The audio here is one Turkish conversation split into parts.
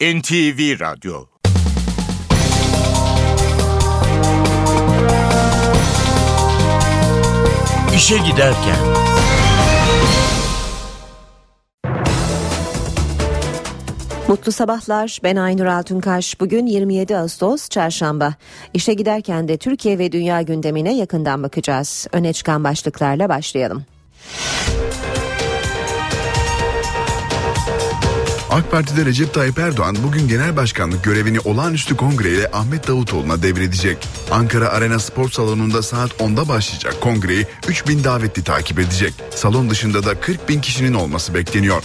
NTV Radyo İşe Giderken Mutlu sabahlar. Ben Aynur Altunkaş. Bugün 27 Ağustos Çarşamba. İşe giderken de Türkiye ve dünya gündemine yakından bakacağız. Öne çıkan başlıklarla başlayalım. AK Parti'de Recep Tayyip Erdoğan bugün genel başkanlık görevini olağanüstü kongre ile Ahmet Davutoğlu'na devredecek. Ankara Arena Spor Salonu'nda saat 10'da başlayacak kongreyi 3000 davetli takip edecek. Salon dışında da 40 bin kişinin olması bekleniyor.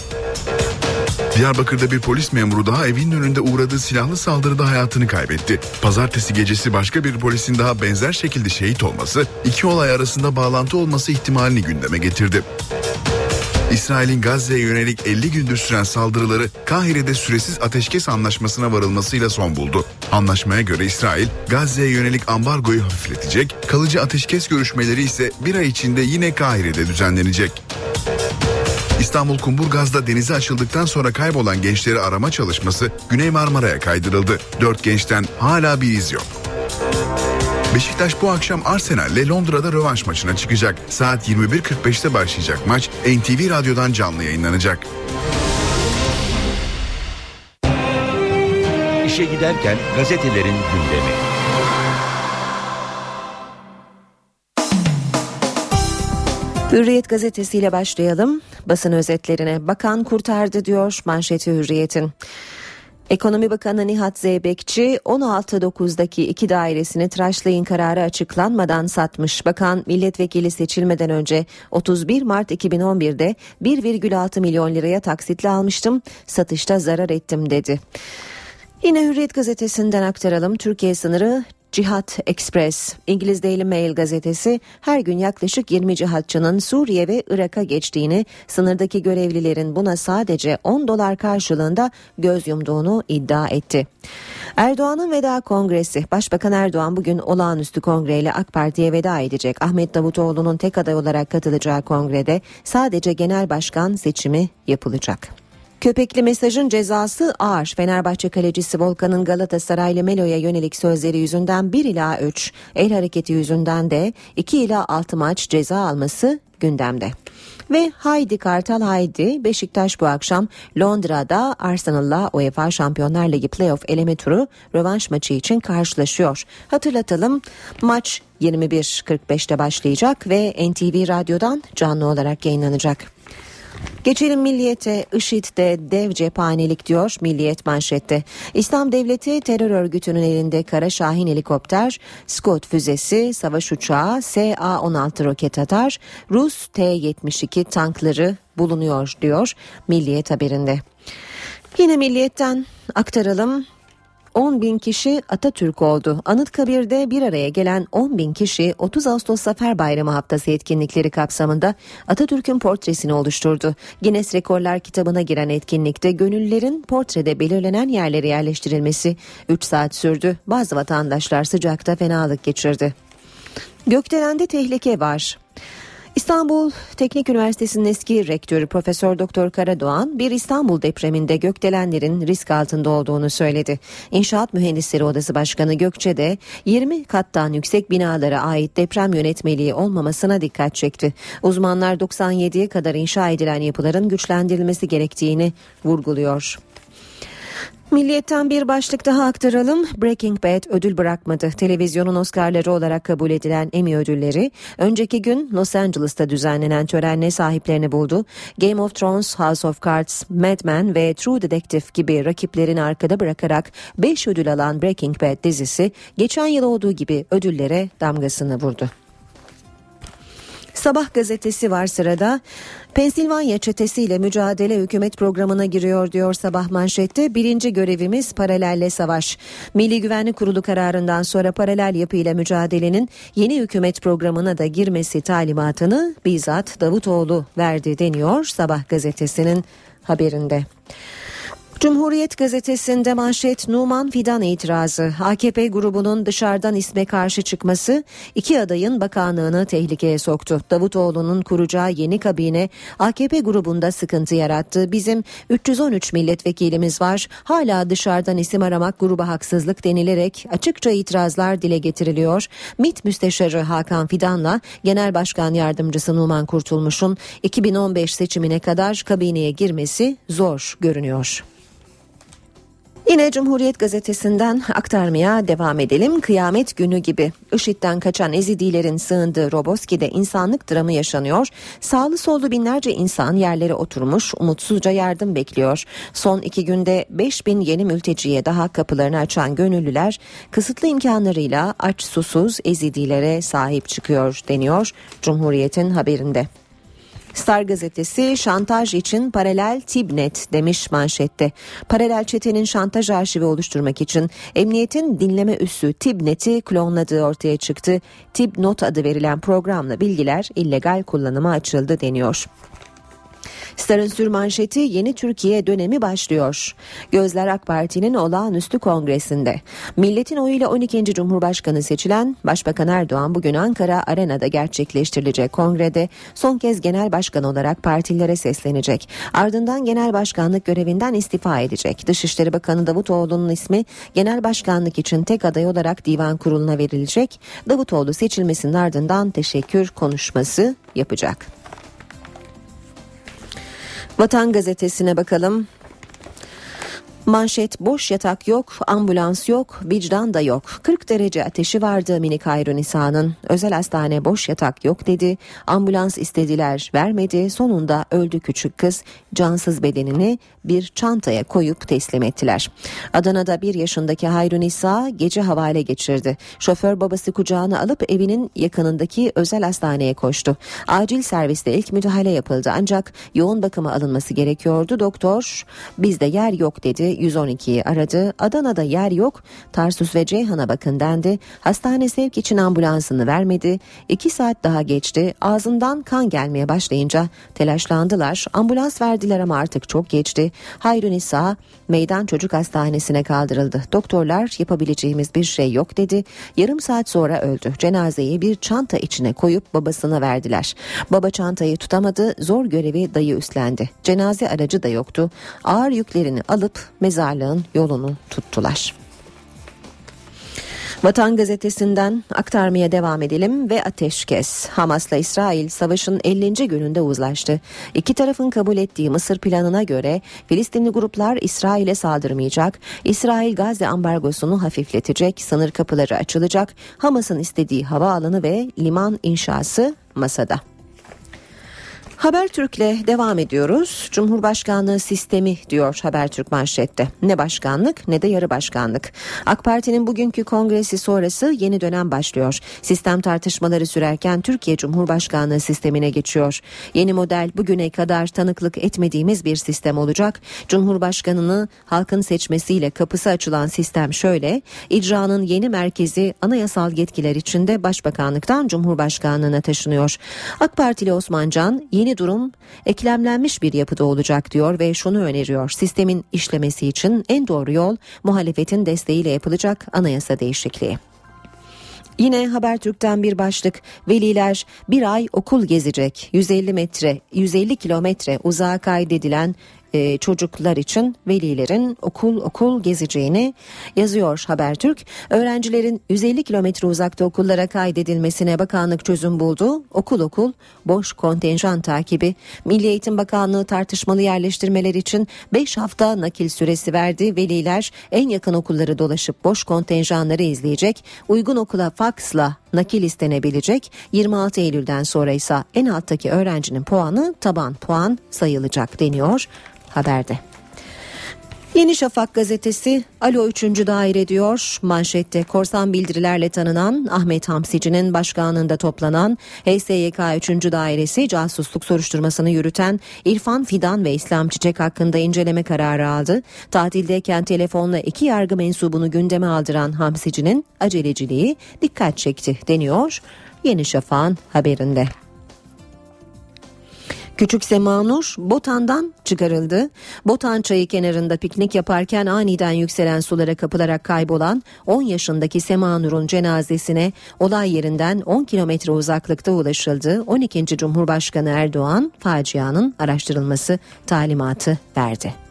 Diyarbakır'da bir polis memuru daha evinin önünde uğradığı silahlı saldırıda hayatını kaybetti. Pazartesi gecesi başka bir polisin daha benzer şekilde şehit olması, iki olay arasında bağlantı olması ihtimalini gündeme getirdi. İsrail'in Gazze'ye yönelik 50 gündür süren saldırıları Kahire'de süresiz ateşkes anlaşmasına varılmasıyla son buldu. Anlaşmaya göre İsrail, Gazze'ye yönelik ambargoyu hafifletecek, kalıcı ateşkes görüşmeleri ise bir ay içinde yine Kahire'de düzenlenecek. İstanbul Kumburgaz'da denize açıldıktan sonra kaybolan gençleri arama çalışması Güney Marmara'ya kaydırıldı. Dört gençten hala bir iz yok. Beşiktaş bu akşam Arsenal'le Londra'da rövanş maçına çıkacak. Saat 21.45'te başlayacak maç NTV Radyo'dan canlı yayınlanacak. İşe Giderken gazetelerin gündemi. Hürriyet gazetesiyle başlayalım. Basın özetlerine bakan kurtardı diyor manşeti Hürriyet'in. Ekonomi Bakanı Nihat Zeybekçi 16.9'daki iki dairesini tıraşlayın kararı açıklanmadan satmış. Bakan milletvekili seçilmeden önce 31 Mart 2011'de 1,6 milyon liraya taksitle almıştım. Satışta zarar ettim dedi. Yine Hürriyet gazetesinden aktaralım. Türkiye sınırı Cihat Express, İngiliz Daily Mail gazetesi her gün yaklaşık 20 cihatçının Suriye ve Irak'a geçtiğini, sınırdaki görevlilerin buna sadece 10 dolar karşılığında göz yumduğunu iddia etti. Erdoğan'ın veda kongresi, Başbakan Erdoğan bugün olağanüstü kongreyle AK Parti'ye veda edecek. Ahmet Davutoğlu'nun tek aday olarak katılacağı kongrede sadece genel başkan seçimi yapılacak. Köpekli mesajın cezası ağır. Fenerbahçe kalecisi Volkan'ın Galatasaraylı Melo'ya yönelik sözleri yüzünden 1 ila 3, el hareketi yüzünden de 2 ila 6 maç ceza alması gündemde. Ve Haydi Kartal Haydi Beşiktaş bu akşam Londra'da Arsenal'la UEFA Şampiyonlar Ligi playoff eleme turu rövanş maçı için karşılaşıyor. Hatırlatalım maç 21.45'te başlayacak ve NTV Radyo'dan canlı olarak yayınlanacak. Geçelim milliyete, IŞİD'de dev cephanelik diyor Milliyet manşette. İslam Devleti terör örgütünün elinde Kara Şahin helikopter, Scott füzesi, savaş uçağı, SA-16 roket atar, Rus T-72 tankları bulunuyor diyor Milliyet haberinde. Yine Milliyet'ten aktaralım. 10 bin kişi Atatürk oldu. Anıtkabir'de bir araya gelen 10 bin kişi 30 Ağustos Zafer Bayramı Haftası etkinlikleri kapsamında Atatürk'ün portresini oluşturdu. Guinness Rekorlar kitabına giren etkinlikte gönüllülerin portrede belirlenen yerlere yerleştirilmesi 3 saat sürdü. Bazı vatandaşlar sıcakta fenalık geçirdi. Gökdelende tehlike var. İstanbul Teknik Üniversitesi'nin eski rektörü Profesör Doktor Karadoğan bir İstanbul depreminde gökdelenlerin risk altında olduğunu söyledi. İnşaat Mühendisleri Odası Başkanı Gökçe de 20 kattan yüksek binalara ait deprem yönetmeliği olmamasına dikkat çekti. Uzmanlar 97'ye kadar inşa edilen yapıların güçlendirilmesi gerektiğini vurguluyor. Milliyetten bir başlık daha aktaralım. Breaking Bad ödül bırakmadı. Televizyonun Oscar'ları olarak kabul edilen Emmy ödülleri önceki gün Los Angeles'ta düzenlenen törenle sahiplerini buldu. Game of Thrones, House of Cards, Mad Men ve True Detective gibi rakiplerini arkada bırakarak 5 ödül alan Breaking Bad dizisi geçen yıl olduğu gibi ödüllere damgasını vurdu. Sabah gazetesi var sırada. Pensilvanya çetesiyle mücadele hükümet programına giriyor diyor sabah manşette. Birinci görevimiz paralelle savaş. Milli Güvenlik Kurulu kararından sonra paralel yapıyla mücadelenin yeni hükümet programına da girmesi talimatını bizzat Davutoğlu verdi deniyor sabah gazetesinin haberinde. Cumhuriyet gazetesinde manşet Numan Fidan itirazı. AKP grubunun dışarıdan isme karşı çıkması iki adayın bakanlığını tehlikeye soktu. Davutoğlu'nun kuracağı yeni kabine AKP grubunda sıkıntı yarattı. Bizim 313 milletvekilimiz var. Hala dışarıdan isim aramak gruba haksızlık denilerek açıkça itirazlar dile getiriliyor. MİT Müsteşarı Hakan Fidan'la Genel Başkan Yardımcısı Numan Kurtulmuş'un 2015 seçimine kadar kabineye girmesi zor görünüyor. Yine Cumhuriyet gazetesinden aktarmaya devam edelim. Kıyamet günü gibi IŞİD'den kaçan Ezidilerin sığındığı Roboski'de insanlık dramı yaşanıyor. Sağlı sollu binlerce insan yerlere oturmuş umutsuzca yardım bekliyor. Son iki günde 5 bin yeni mülteciye daha kapılarını açan gönüllüler kısıtlı imkanlarıyla aç susuz Ezidilere sahip çıkıyor deniyor Cumhuriyet'in haberinde. Star gazetesi şantaj için paralel Tibnet demiş manşette. Paralel çetenin şantaj arşivi oluşturmak için emniyetin dinleme üssü Tibnet'i klonladığı ortaya çıktı. Tibnot adı verilen programla bilgiler illegal kullanıma açıldı deniyor. Star'ın sürmanşeti yeni Türkiye dönemi başlıyor. Gözler AK Parti'nin olağanüstü kongresinde. Milletin oyuyla 12. Cumhurbaşkanı seçilen Başbakan Erdoğan bugün Ankara Arena'da gerçekleştirilecek kongrede son kez genel başkan olarak partilere seslenecek. Ardından genel başkanlık görevinden istifa edecek. Dışişleri Bakanı Davutoğlu'nun ismi genel başkanlık için tek aday olarak divan kuruluna verilecek. Davutoğlu seçilmesinin ardından teşekkür konuşması yapacak. Vatan gazetesine bakalım. Manşet boş yatak yok, ambulans yok, vicdan da yok. 40 derece ateşi vardı minik Hayru Nisa'nın. Özel hastane boş yatak yok dedi. Ambulans istediler, vermedi. Sonunda öldü küçük kız. Cansız bedenini bir çantaya koyup teslim ettiler. Adana'da bir yaşındaki Hayru Nisa gece havale geçirdi. Şoför babası kucağına alıp evinin yakınındaki özel hastaneye koştu. Acil serviste ilk müdahale yapıldı ancak yoğun bakıma alınması gerekiyordu. Doktor bizde yer yok dedi 112'yi aradı. Adana'da yer yok. Tarsus ve Ceyhan'a bakın dendi. Hastane sevk için ambulansını vermedi. İki saat daha geçti. Ağzından kan gelmeye başlayınca telaşlandılar. Ambulans verdiler ama artık çok geçti. Hayrun İsa meydan çocuk hastanesine kaldırıldı. Doktorlar yapabileceğimiz bir şey yok dedi. Yarım saat sonra öldü. Cenazeyi bir çanta içine koyup babasına verdiler. Baba çantayı tutamadı. Zor görevi dayı üstlendi. Cenaze aracı da yoktu. Ağır yüklerini alıp mezarlığın yolunu tuttular. Vatan gazetesinden aktarmaya devam edelim ve ateşkes. Hamas'la İsrail savaşın 50. gününde uzlaştı. İki tarafın kabul ettiği Mısır planına göre Filistinli gruplar İsrail'e saldırmayacak. İsrail Gazze ambargosunu hafifletecek, sınır kapıları açılacak. Hamas'ın istediği havaalanı ve liman inşası masada. Habertürk'le devam ediyoruz. Cumhurbaşkanlığı sistemi diyor Habertürk manşette. Ne başkanlık ne de yarı başkanlık. AK Parti'nin bugünkü kongresi sonrası yeni dönem başlıyor. Sistem tartışmaları sürerken Türkiye Cumhurbaşkanlığı sistemine geçiyor. Yeni model bugüne kadar tanıklık etmediğimiz bir sistem olacak. Cumhurbaşkanını halkın seçmesiyle kapısı açılan sistem şöyle. İcranın yeni merkezi anayasal yetkiler içinde Başbakanlıktan Cumhurbaşkanlığına taşınıyor. AK Partili Osman Can yeni yeni durum eklemlenmiş bir yapıda olacak diyor ve şunu öneriyor. Sistemin işlemesi için en doğru yol muhalefetin desteğiyle yapılacak anayasa değişikliği. Yine Habertürk'ten bir başlık. Veliler bir ay okul gezecek. 150 metre, 150 kilometre uzağa kaydedilen e, çocuklar için velilerin okul okul gezeceğini yazıyor Habertürk. Öğrencilerin 150 kilometre uzakta okullara kaydedilmesine bakanlık çözüm buldu. Okul okul boş kontenjan takibi. Milli Eğitim Bakanlığı tartışmalı yerleştirmeler için 5 hafta nakil süresi verdi. Veliler en yakın okulları dolaşıp boş kontenjanları izleyecek. Uygun okula faksla nakil istenebilecek. 26 Eylül'den sonra ise en alttaki öğrencinin puanı taban puan sayılacak deniyor haberde. Yeni Şafak gazetesi Alo 3. daire diyor manşette korsan bildirilerle tanınan Ahmet Hamsici'nin başkanlığında toplanan HSYK 3. dairesi casusluk soruşturmasını yürüten İrfan Fidan ve İslam Çiçek hakkında inceleme kararı aldı. Tatildeyken telefonla iki yargı mensubunu gündeme aldıran Hamsici'nin aceleciliği dikkat çekti deniyor Yeni Şafak'ın haberinde. Küçük Semanur Botan'dan çıkarıldı. Botan çayı kenarında piknik yaparken aniden yükselen sulara kapılarak kaybolan 10 yaşındaki Semanur'un cenazesine olay yerinden 10 kilometre uzaklıkta ulaşıldı. 12. Cumhurbaşkanı Erdoğan facianın araştırılması talimatı verdi.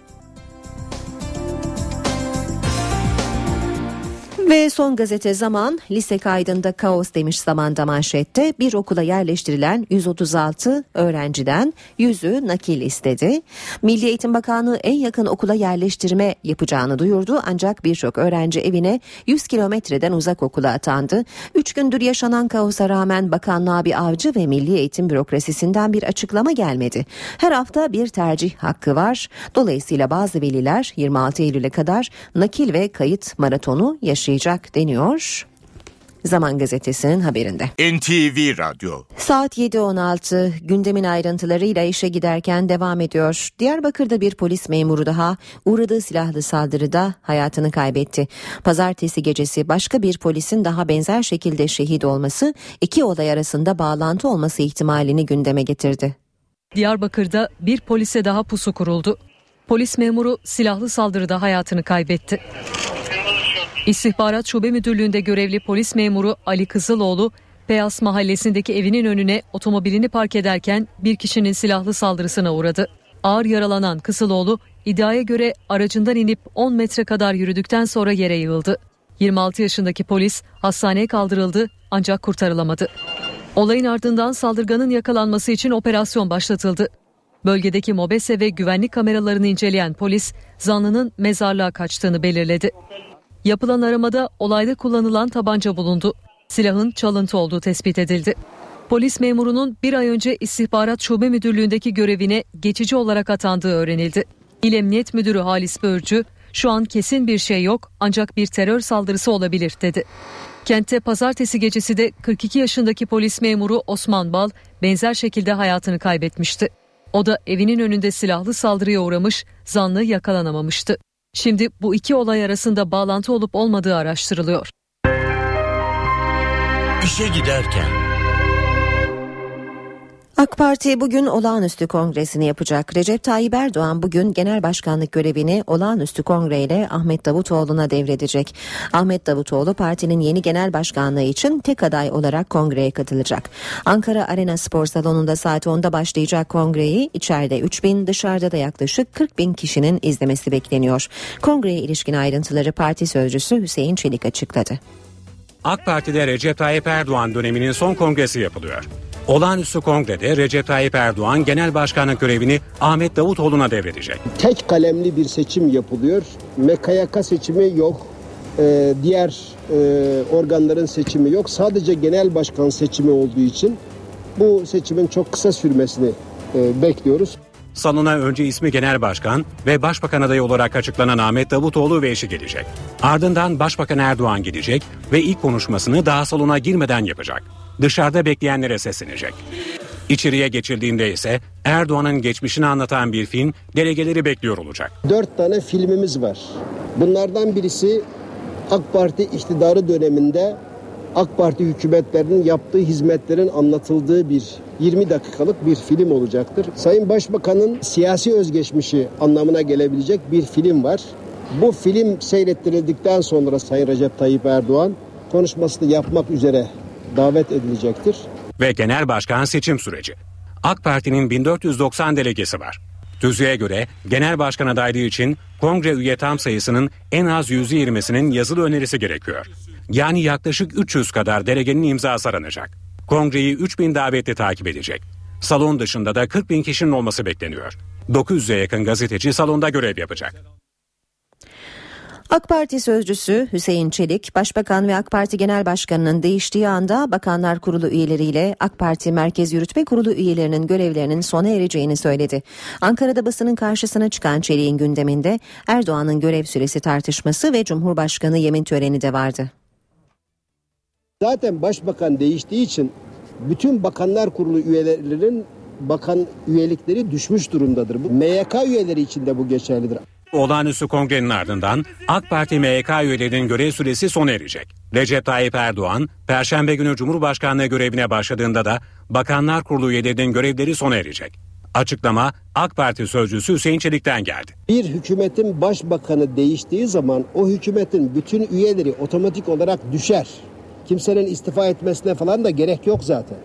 Ve son gazete zaman lise kaydında kaos demiş zamanda manşette bir okula yerleştirilen 136 öğrenciden yüzü nakil istedi. Milli Eğitim Bakanlığı en yakın okula yerleştirme yapacağını duyurdu ancak birçok öğrenci evine 100 kilometreden uzak okula atandı. 3 gündür yaşanan kaosa rağmen bakanlığa bir avcı ve Milli Eğitim bürokrasisinden bir açıklama gelmedi. Her hafta bir tercih hakkı var. Dolayısıyla bazı veliler 26 Eylül'e kadar nakil ve kayıt maratonu yaşayacak başlayacak deniyor. Zaman Gazetesi'nin haberinde. NTV Radyo. Saat 7.16 gündemin ayrıntılarıyla işe giderken devam ediyor. Diyarbakır'da bir polis memuru daha uğradığı silahlı saldırıda hayatını kaybetti. Pazartesi gecesi başka bir polisin daha benzer şekilde şehit olması iki olay arasında bağlantı olması ihtimalini gündeme getirdi. Diyarbakır'da bir polise daha pusu kuruldu. Polis memuru silahlı saldırıda hayatını kaybetti. İstihbarat Şube Müdürlüğü'nde görevli polis memuru Ali Kızıloğlu, Peyas mahallesindeki evinin önüne otomobilini park ederken bir kişinin silahlı saldırısına uğradı. Ağır yaralanan Kızıloğlu iddiaya göre aracından inip 10 metre kadar yürüdükten sonra yere yığıldı. 26 yaşındaki polis hastaneye kaldırıldı ancak kurtarılamadı. Olayın ardından saldırganın yakalanması için operasyon başlatıldı. Bölgedeki mobese ve güvenlik kameralarını inceleyen polis zanlının mezarlığa kaçtığını belirledi. Yapılan aramada olayda kullanılan tabanca bulundu. Silahın çalıntı olduğu tespit edildi. Polis memurunun bir ay önce istihbarat şube müdürlüğündeki görevine geçici olarak atandığı öğrenildi. İl Emniyet Müdürü Halis Börcü, şu an kesin bir şey yok ancak bir terör saldırısı olabilir dedi. Kentte pazartesi gecesi de 42 yaşındaki polis memuru Osman Bal benzer şekilde hayatını kaybetmişti. O da evinin önünde silahlı saldırıya uğramış, zanlı yakalanamamıştı. Şimdi bu iki olay arasında bağlantı olup olmadığı araştırılıyor. İşe giderken AK Parti bugün olağanüstü kongresini yapacak. Recep Tayyip Erdoğan bugün genel başkanlık görevini olağanüstü kongreyle Ahmet Davutoğlu'na devredecek. Ahmet Davutoğlu partinin yeni genel başkanlığı için tek aday olarak kongreye katılacak. Ankara Arena Spor Salonu'nda saat 10'da başlayacak kongreyi içeride 3 bin dışarıda da yaklaşık 40 bin kişinin izlemesi bekleniyor. Kongreye ilişkin ayrıntıları parti sözcüsü Hüseyin Çelik açıkladı. AK Parti'de Recep Tayyip Erdoğan döneminin son kongresi yapılıyor. Olağanüstü kongrede Recep Tayyip Erdoğan genel başkanlık görevini Ahmet Davutoğlu'na devredecek. Tek kalemli bir seçim yapılıyor. MKYK seçimi yok. Ee, diğer e, organların seçimi yok. Sadece genel başkan seçimi olduğu için bu seçimin çok kısa sürmesini e, bekliyoruz. Salona önce ismi Genel Başkan ve Başbakan adayı olarak açıklanan Ahmet Davutoğlu ve eşi gelecek. Ardından Başbakan Erdoğan gidecek ve ilk konuşmasını daha salona girmeden yapacak. Dışarıda bekleyenlere seslenecek. İçeriye geçildiğinde ise Erdoğan'ın geçmişini anlatan bir film delegeleri bekliyor olacak. Dört tane filmimiz var. Bunlardan birisi AK Parti iktidarı döneminde AK Parti hükümetlerinin yaptığı hizmetlerin anlatıldığı bir 20 dakikalık bir film olacaktır. Sayın Başbakan'ın siyasi özgeçmişi anlamına gelebilecek bir film var. Bu film seyrettirildikten sonra Sayın Recep Tayyip Erdoğan konuşmasını yapmak üzere davet edilecektir. Ve genel başkan seçim süreci. AK Parti'nin 1490 delegesi var. Tüzüğe göre genel başkan adaylığı için kongre üye tam sayısının en az %20'sinin yazılı önerisi gerekiyor. Yani yaklaşık 300 kadar delegenin imzası aranacak. Kongreyi 3000 davetli takip edecek. Salon dışında da 40 bin kişinin olması bekleniyor. 900'e yakın gazeteci salonda görev yapacak. AK Parti sözcüsü Hüseyin Çelik, Başbakan ve AK Parti Genel Başkanı'nın değiştiği anda Bakanlar Kurulu üyeleriyle AK Parti Merkez Yürütme Kurulu üyelerinin görevlerinin sona ereceğini söyledi. Ankara'da basının karşısına çıkan Çelik'in gündeminde Erdoğan'ın görev süresi tartışması ve Cumhurbaşkanı yemin töreni de vardı. Zaten başbakan değiştiği için bütün bakanlar kurulu üyelerinin bakan üyelikleri düşmüş durumdadır. Bu MYK üyeleri için de bu geçerlidir. Olağanüstü kongrenin ardından AK Parti MYK üyelerinin görev süresi sona erecek. Recep Tayyip Erdoğan, Perşembe günü Cumhurbaşkanlığı görevine başladığında da Bakanlar Kurulu üyelerinin görevleri sona erecek. Açıklama AK Parti sözcüsü Hüseyin Çelik'ten geldi. Bir hükümetin başbakanı değiştiği zaman o hükümetin bütün üyeleri otomatik olarak düşer. Kimsenin istifa etmesine falan da gerek yok zaten.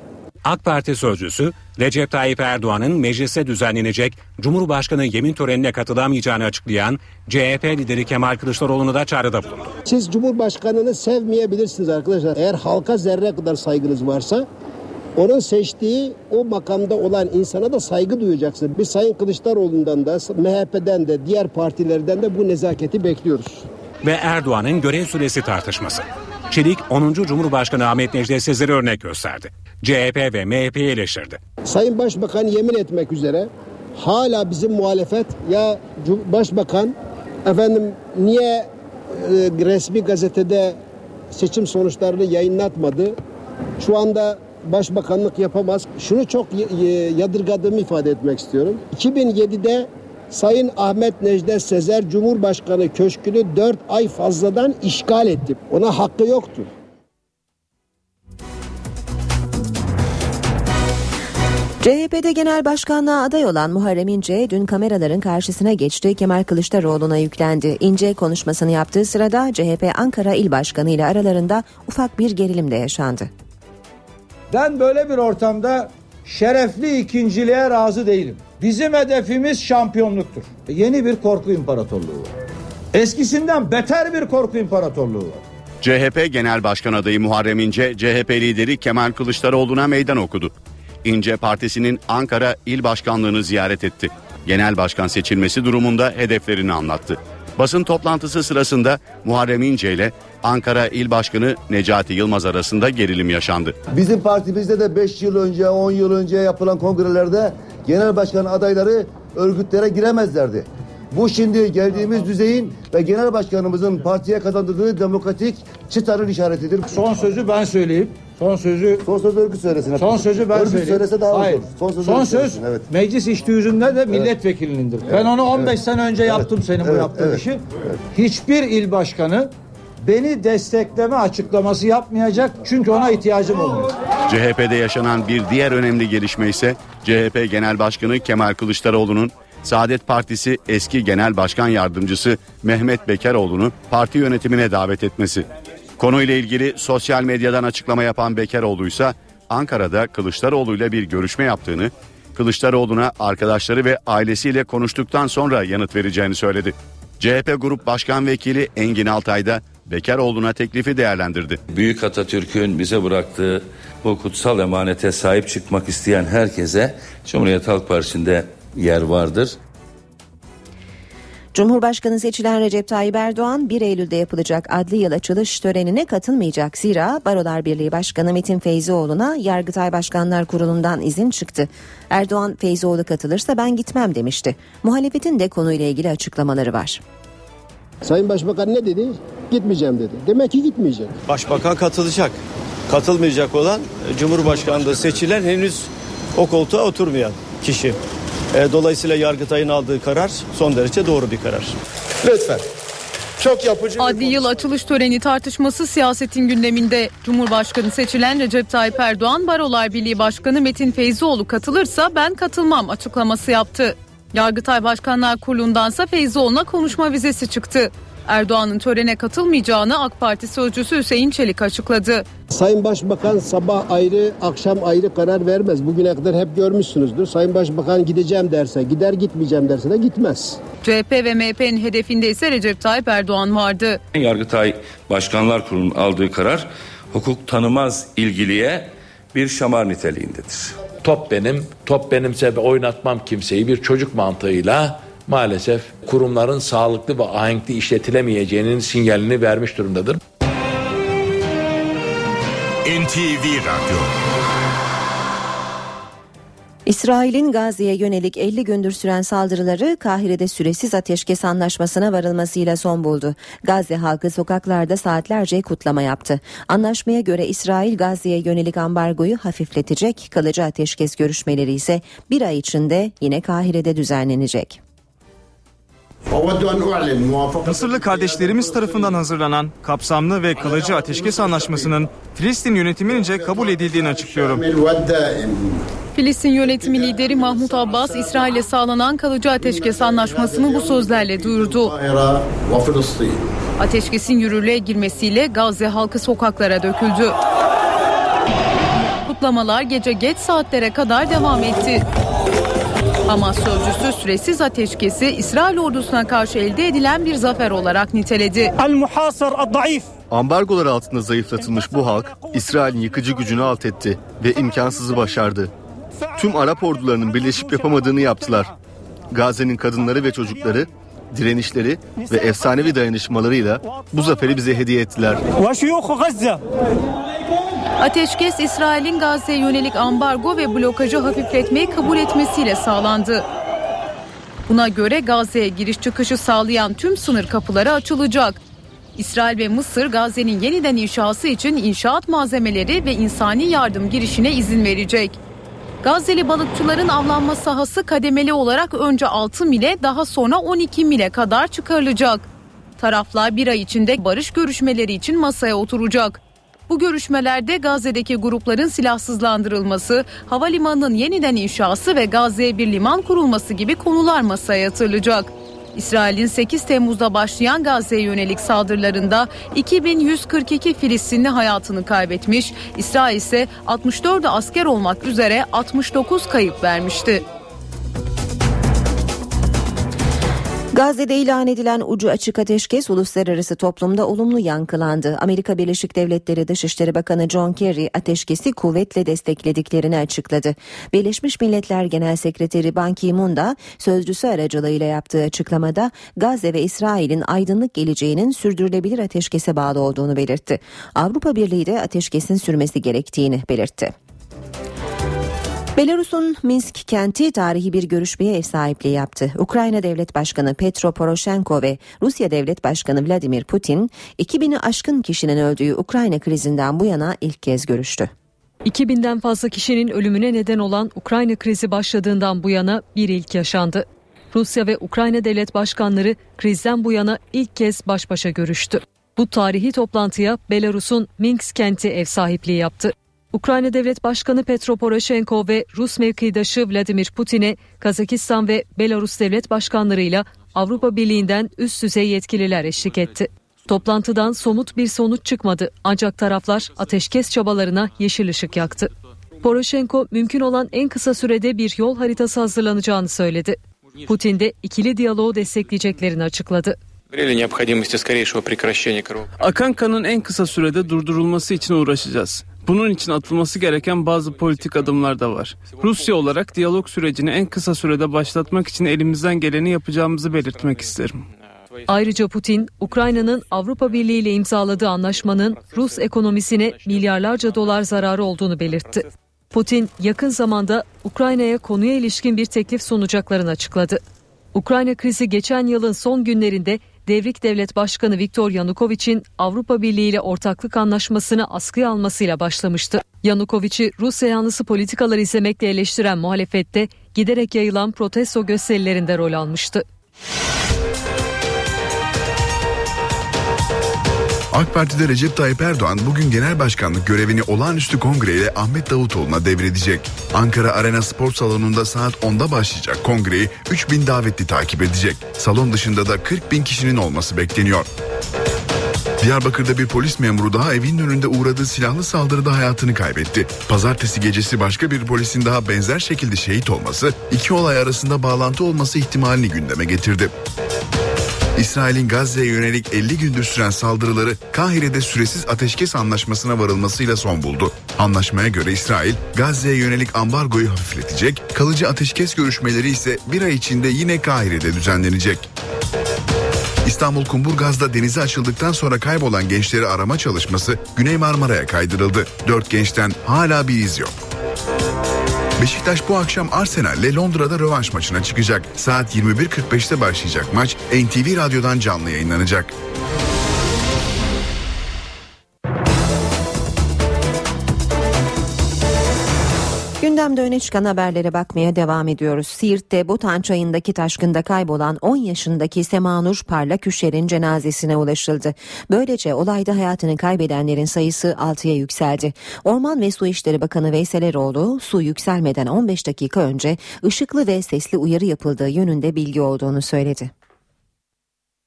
AK Parti sözcüsü Recep Tayyip Erdoğan'ın meclise düzenlenecek Cumhurbaşkanı yemin törenine katılamayacağını açıklayan CHP lideri Kemal Kılıçdaroğlu'na da çağrıda bulundu. Siz Cumhurbaşkanını sevmeyebilirsiniz arkadaşlar. Eğer halka zerre kadar saygınız varsa onun seçtiği o makamda olan insana da saygı duyacaksınız. Biz Sayın Kılıçdaroğlu'ndan da MHP'den de diğer partilerden de bu nezaketi bekliyoruz. Ve Erdoğan'ın görev süresi tartışması. Çelik 10. Cumhurbaşkanı Ahmet Necdet Sezer'i örnek gösterdi. CHP ve MHP'yi eleştirdi. Sayın Başbakan yemin etmek üzere hala bizim muhalefet ya Başbakan efendim niye e, resmi gazetede seçim sonuçlarını yayınlatmadı? Şu anda başbakanlık yapamaz. Şunu çok yadırgadığımı ifade etmek istiyorum. 2007'de Sayın Ahmet Necdet Sezer Cumhurbaşkanı köşkünü 4 ay fazladan işgal etti. Ona hakkı yoktu. CHP'de genel başkanlığa aday olan Muharrem İnce dün kameraların karşısına geçti. Kemal Kılıçdaroğlu'na yüklendi. İnce konuşmasını yaptığı sırada CHP Ankara İl Başkanı ile aralarında ufak bir gerilim de yaşandı. Ben böyle bir ortamda şerefli ikinciliğe razı değilim. Bizim hedefimiz şampiyonluktur. E, yeni bir korku imparatorluğu var. Eskisinden beter bir korku imparatorluğu var. CHP Genel Başkan adayı Muharrem İnce, CHP lideri Kemal Kılıçdaroğlu'na meydan okudu. İnce Partisi'nin Ankara İl Başkanlığını ziyaret etti. Genel Başkan seçilmesi durumunda hedeflerini anlattı. Basın toplantısı sırasında Muharrem İnce ile Ankara İl Başkanı Necati Yılmaz arasında gerilim yaşandı. Bizim partimizde de 5 yıl önce 10 yıl önce yapılan kongrelerde genel başkan adayları örgütlere giremezlerdi. Bu şimdi geldiğimiz düzeyin ve genel başkanımızın partiye kazandırdığı demokratik çıtanın işaretidir. Son sözü ben söyleyeyim. Son sözü son söz örgüt söylesin. Son sözü ben örgüt söyleyeyim. söylese daha Hayır. olur. Son, söz, son söz evet. meclis işti yüzünde de milletvekilindir. Evet. Ben onu 15 evet. sene önce yaptım evet. senin evet. bu yaptığın evet. işi. Evet. Hiçbir il başkanı beni destekleme açıklaması yapmayacak çünkü ona ihtiyacım olmuyor. CHP'de yaşanan bir diğer önemli gelişme ise CHP Genel Başkanı Kemal Kılıçdaroğlu'nun Saadet Partisi eski Genel Başkan Yardımcısı Mehmet Bekaroğlu'nu parti yönetimine davet etmesi. Konuyla ilgili sosyal medyadan açıklama yapan Bekaroğlu ise Ankara'da Kılıçdaroğlu ile bir görüşme yaptığını, Kılıçdaroğlu'na arkadaşları ve ailesiyle konuştuktan sonra yanıt vereceğini söyledi. CHP Grup Başkan Vekili Engin Altay da Bekaroğlu'na teklifi değerlendirdi. Büyük Atatürk'ün bize bıraktığı bu kutsal emanete sahip çıkmak isteyen herkese Cumhuriyet Halk Partisi'nde yer vardır. Cumhurbaşkanı seçilen Recep Tayyip Erdoğan 1 Eylül'de yapılacak adli yıl açılış törenine katılmayacak. Zira Barolar Birliği Başkanı Metin Feyzioğlu'na Yargıtay Başkanlar Kurulu'ndan izin çıktı. Erdoğan Feyzioğlu katılırsa ben gitmem demişti. Muhalefetin de konuyla ilgili açıklamaları var. Sayın Başbakan ne dedi? Gitmeyeceğim dedi. Demek ki gitmeyecek. Başbakan katılacak. Katılmayacak olan Cumhurbaşkanlığı seçilen henüz o koltuğa oturmayan kişi. E, dolayısıyla Yargıtay'ın aldığı karar son derece doğru bir karar. Lütfen. Çok yapıcı. Adli yıl açılış töreni tartışması siyasetin gündeminde. Cumhurbaşkanı seçilen Recep Tayyip Erdoğan Barolar Birliği Başkanı Metin Feyzioğlu katılırsa ben katılmam açıklaması yaptı. Yargıtay Başkanlar Kurulu'ndansa Feyzioğlu'na konuşma vizesi çıktı. Erdoğan'ın törene katılmayacağını AK Parti sözcüsü Hüseyin Çelik açıkladı. Sayın Başbakan sabah ayrı, akşam ayrı karar vermez. Bugüne kadar hep görmüşsünüzdür. Sayın Başbakan gideceğim derse gider, gitmeyeceğim derse de gitmez. CHP ve MHP'nin hedefinde ise Recep Tayyip Erdoğan vardı. Yargıtay Başkanlar Kurulu'nun aldığı karar hukuk tanımaz ilgiliye bir şamar niteliğindedir. Top benim, top benimse oynatmam kimseyi bir çocuk mantığıyla maalesef kurumların sağlıklı ve ahenkli işletilemeyeceğinin sinyalini vermiş durumdadır. NTV Radyo İsrail'in Gazze'ye yönelik 50 gündür süren saldırıları Kahire'de süresiz ateşkes anlaşmasına varılmasıyla son buldu. Gazze halkı sokaklarda saatlerce kutlama yaptı. Anlaşmaya göre İsrail Gazze'ye yönelik ambargoyu hafifletecek, kalıcı ateşkes görüşmeleri ise bir ay içinde yine Kahire'de düzenlenecek. Mısırlı kardeşlerimiz tarafından hazırlanan kapsamlı ve kalıcı ateşkes anlaşmasının Filistin yönetimince kabul edildiğini açıklıyorum. Filistin yönetimi lideri Mahmut Abbas, İsrail'e sağlanan kalıcı ateşkes anlaşmasını bu sözlerle duyurdu. Ateşkesin yürürlüğe girmesiyle Gazze halkı sokaklara döküldü. Kutlamalar gece geç saatlere kadar devam etti. Hamas sözcüsü süresiz ateşkesi İsrail ordusuna karşı elde edilen bir zafer olarak niteledi. Ambargolar altında zayıflatılmış bu halk İsrail'in yıkıcı gücünü alt etti ve imkansızı başardı. Tüm Arap ordularının birleşip yapamadığını yaptılar. Gazze'nin kadınları ve çocukları direnişleri ve efsanevi dayanışmalarıyla bu zaferi bize hediye ettiler. Ateşkes İsrail'in Gazze'ye yönelik ambargo ve blokajı hafifletmeyi kabul etmesiyle sağlandı. Buna göre Gazze'ye giriş çıkışı sağlayan tüm sınır kapıları açılacak. İsrail ve Mısır Gazze'nin yeniden inşası için inşaat malzemeleri ve insani yardım girişine izin verecek. Gazze'li balıkçıların avlanma sahası kademeli olarak önce 6 mile daha sonra 12 mile kadar çıkarılacak. Taraflar bir ay içinde barış görüşmeleri için masaya oturacak. Bu görüşmelerde Gazze'deki grupların silahsızlandırılması, havalimanının yeniden inşası ve Gazze'ye bir liman kurulması gibi konular masaya yatırılacak. İsrail'in 8 Temmuz'da başlayan Gazze'ye yönelik saldırılarında 2142 Filistinli hayatını kaybetmiş, İsrail ise 64 asker olmak üzere 69 kayıp vermişti. Gazze'de ilan edilen ucu açık ateşkes uluslararası toplumda olumlu yankılandı. Amerika Birleşik Devletleri Dışişleri Bakanı John Kerry ateşkesi kuvvetle desteklediklerini açıkladı. Birleşmiş Milletler Genel Sekreteri Ban Ki-moon da sözcüsü aracılığıyla yaptığı açıklamada Gazze ve İsrail'in aydınlık geleceğinin sürdürülebilir ateşkese bağlı olduğunu belirtti. Avrupa Birliği de ateşkesin sürmesi gerektiğini belirtti. Belarus'un Minsk kenti tarihi bir görüşmeye ev sahipliği yaptı. Ukrayna Devlet Başkanı Petro Poroshenko ve Rusya Devlet Başkanı Vladimir Putin 2000'i aşkın kişinin öldüğü Ukrayna krizinden bu yana ilk kez görüştü. 2000'den fazla kişinin ölümüne neden olan Ukrayna krizi başladığından bu yana bir ilk yaşandı. Rusya ve Ukrayna devlet başkanları krizden bu yana ilk kez baş başa görüştü. Bu tarihi toplantıya Belarus'un Minsk kenti ev sahipliği yaptı. Ukrayna Devlet Başkanı Petro Poroshenko ve Rus mevkidaşı Vladimir Putin'e Kazakistan ve Belarus devlet başkanlarıyla Avrupa Birliği'nden üst düzey yetkililer eşlik etti. Toplantıdan somut bir sonuç çıkmadı ancak taraflar ateşkes çabalarına yeşil ışık yaktı. Poroshenko mümkün olan en kısa sürede bir yol haritası hazırlanacağını söyledi. Putin de ikili diyaloğu destekleyeceklerini açıkladı. Akan kanın en kısa sürede durdurulması için uğraşacağız. Bunun için atılması gereken bazı politik adımlar da var. Rusya olarak diyalog sürecini en kısa sürede başlatmak için elimizden geleni yapacağımızı belirtmek isterim. Ayrıca Putin, Ukrayna'nın Avrupa Birliği ile imzaladığı anlaşmanın Rus ekonomisine milyarlarca dolar zararı olduğunu belirtti. Putin yakın zamanda Ukrayna'ya konuya ilişkin bir teklif sunacaklarını açıkladı. Ukrayna krizi geçen yılın son günlerinde Devrik Devlet Başkanı Viktor Yanukovic'in Avrupa Birliği ile ortaklık anlaşmasını askıya almasıyla başlamıştı. Yanukovic'i Rusya yanlısı politikalar izlemekle eleştiren muhalefette giderek yayılan protesto gösterilerinde rol almıştı. AK Parti'de Recep Tayyip Erdoğan bugün genel başkanlık görevini olağanüstü kongreyle Ahmet Davutoğlu'na devredecek. Ankara Arena Spor Salonu'nda saat 10'da başlayacak kongreyi 3000 davetli takip edecek. Salon dışında da 40 bin kişinin olması bekleniyor. Diyarbakır'da bir polis memuru daha evinin önünde uğradığı silahlı saldırıda hayatını kaybetti. Pazartesi gecesi başka bir polisin daha benzer şekilde şehit olması, iki olay arasında bağlantı olması ihtimalini gündeme getirdi. İsrail'in Gazze'ye yönelik 50 gündür süren saldırıları Kahire'de süresiz ateşkes anlaşmasına varılmasıyla son buldu. Anlaşmaya göre İsrail Gazze'ye yönelik ambargoyu hafifletecek, kalıcı ateşkes görüşmeleri ise bir ay içinde yine Kahire'de düzenlenecek. İstanbul Kumburgaz'da denize açıldıktan sonra kaybolan gençleri arama çalışması Güney Marmara'ya kaydırıldı. Dört gençten hala bir iz yok. Beşiktaş bu akşam Arsenal'le Londra'da rövanş maçına çıkacak. Saat 21.45'te başlayacak maç NTV Radyo'dan canlı yayınlanacak. Gündemde öne çıkan haberlere bakmaya devam ediyoruz. Siirt'te Botan çayındaki taşkında kaybolan 10 yaşındaki Semanur Parlaküşer'in cenazesine ulaşıldı. Böylece olayda hayatını kaybedenlerin sayısı 6'ya yükseldi. Orman ve Su İşleri Bakanı Veysel Eroğlu su yükselmeden 15 dakika önce ışıklı ve sesli uyarı yapıldığı yönünde bilgi olduğunu söyledi.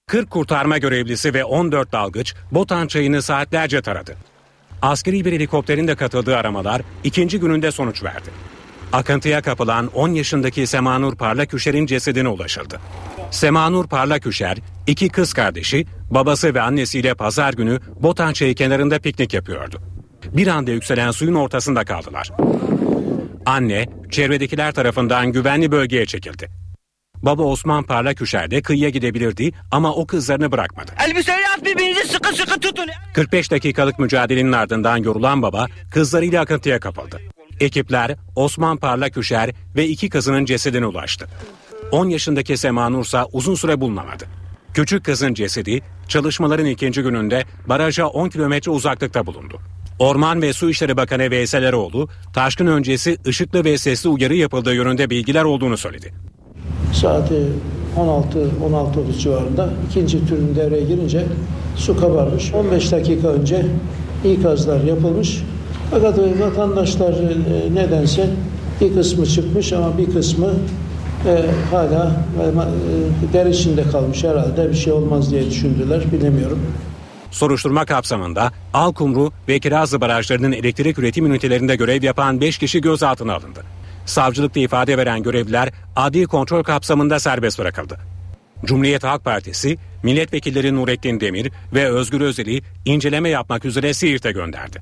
40 kurtarma görevlisi ve 14 dalgıç Botan çayını saatlerce taradı. Askeri bir helikopterin de katıldığı aramalar ikinci gününde sonuç verdi. Akıntıya kapılan 10 yaşındaki Semanur Parlaküşer'in cesedine ulaşıldı. Semanur Parlaküşer, iki kız kardeşi, babası ve annesiyle pazar günü Botan Çayı kenarında piknik yapıyordu. Bir anda yükselen suyun ortasında kaldılar. Anne, çevredekiler tarafından güvenli bölgeye çekildi. Baba Osman Parlaküşer de kıyıya gidebilirdi ama o kızlarını bırakmadı. Elbiseyi at birbirinizi sıkı sıkı tutun. 45 dakikalık mücadelenin ardından yorulan baba kızlarıyla akıntıya kapıldı. Ekipler Osman Parlaküşer ve iki kızının cesedine ulaştı. 10 yaşındaki Sema Nursa uzun süre bulunamadı. Küçük kızın cesedi çalışmaların ikinci gününde baraja 10 kilometre uzaklıkta bulundu. Orman ve Su İşleri Bakanı Veysel Eroğlu, taşkın öncesi ışıklı ve sesli uyarı yapıldığı yönünde bilgiler olduğunu söyledi. Saati 16-16.30 civarında ikinci türün devreye girince su kabarmış. 15 dakika önce ikazlar yapılmış. Fakat vatandaşlar e, nedense bir kısmı çıkmış ama bir kısmı e, hala e, der içinde kalmış herhalde bir şey olmaz diye düşündüler bilemiyorum. Soruşturma kapsamında Alkumru ve Kirazlı barajlarının elektrik üretim ünitelerinde görev yapan 5 kişi gözaltına alındı. Savcılıkta ifade veren görevliler adli kontrol kapsamında serbest bırakıldı. Cumhuriyet Halk Partisi, milletvekilleri Nurettin Demir ve Özgür Özel'i inceleme yapmak üzere Siirt'e gönderdi.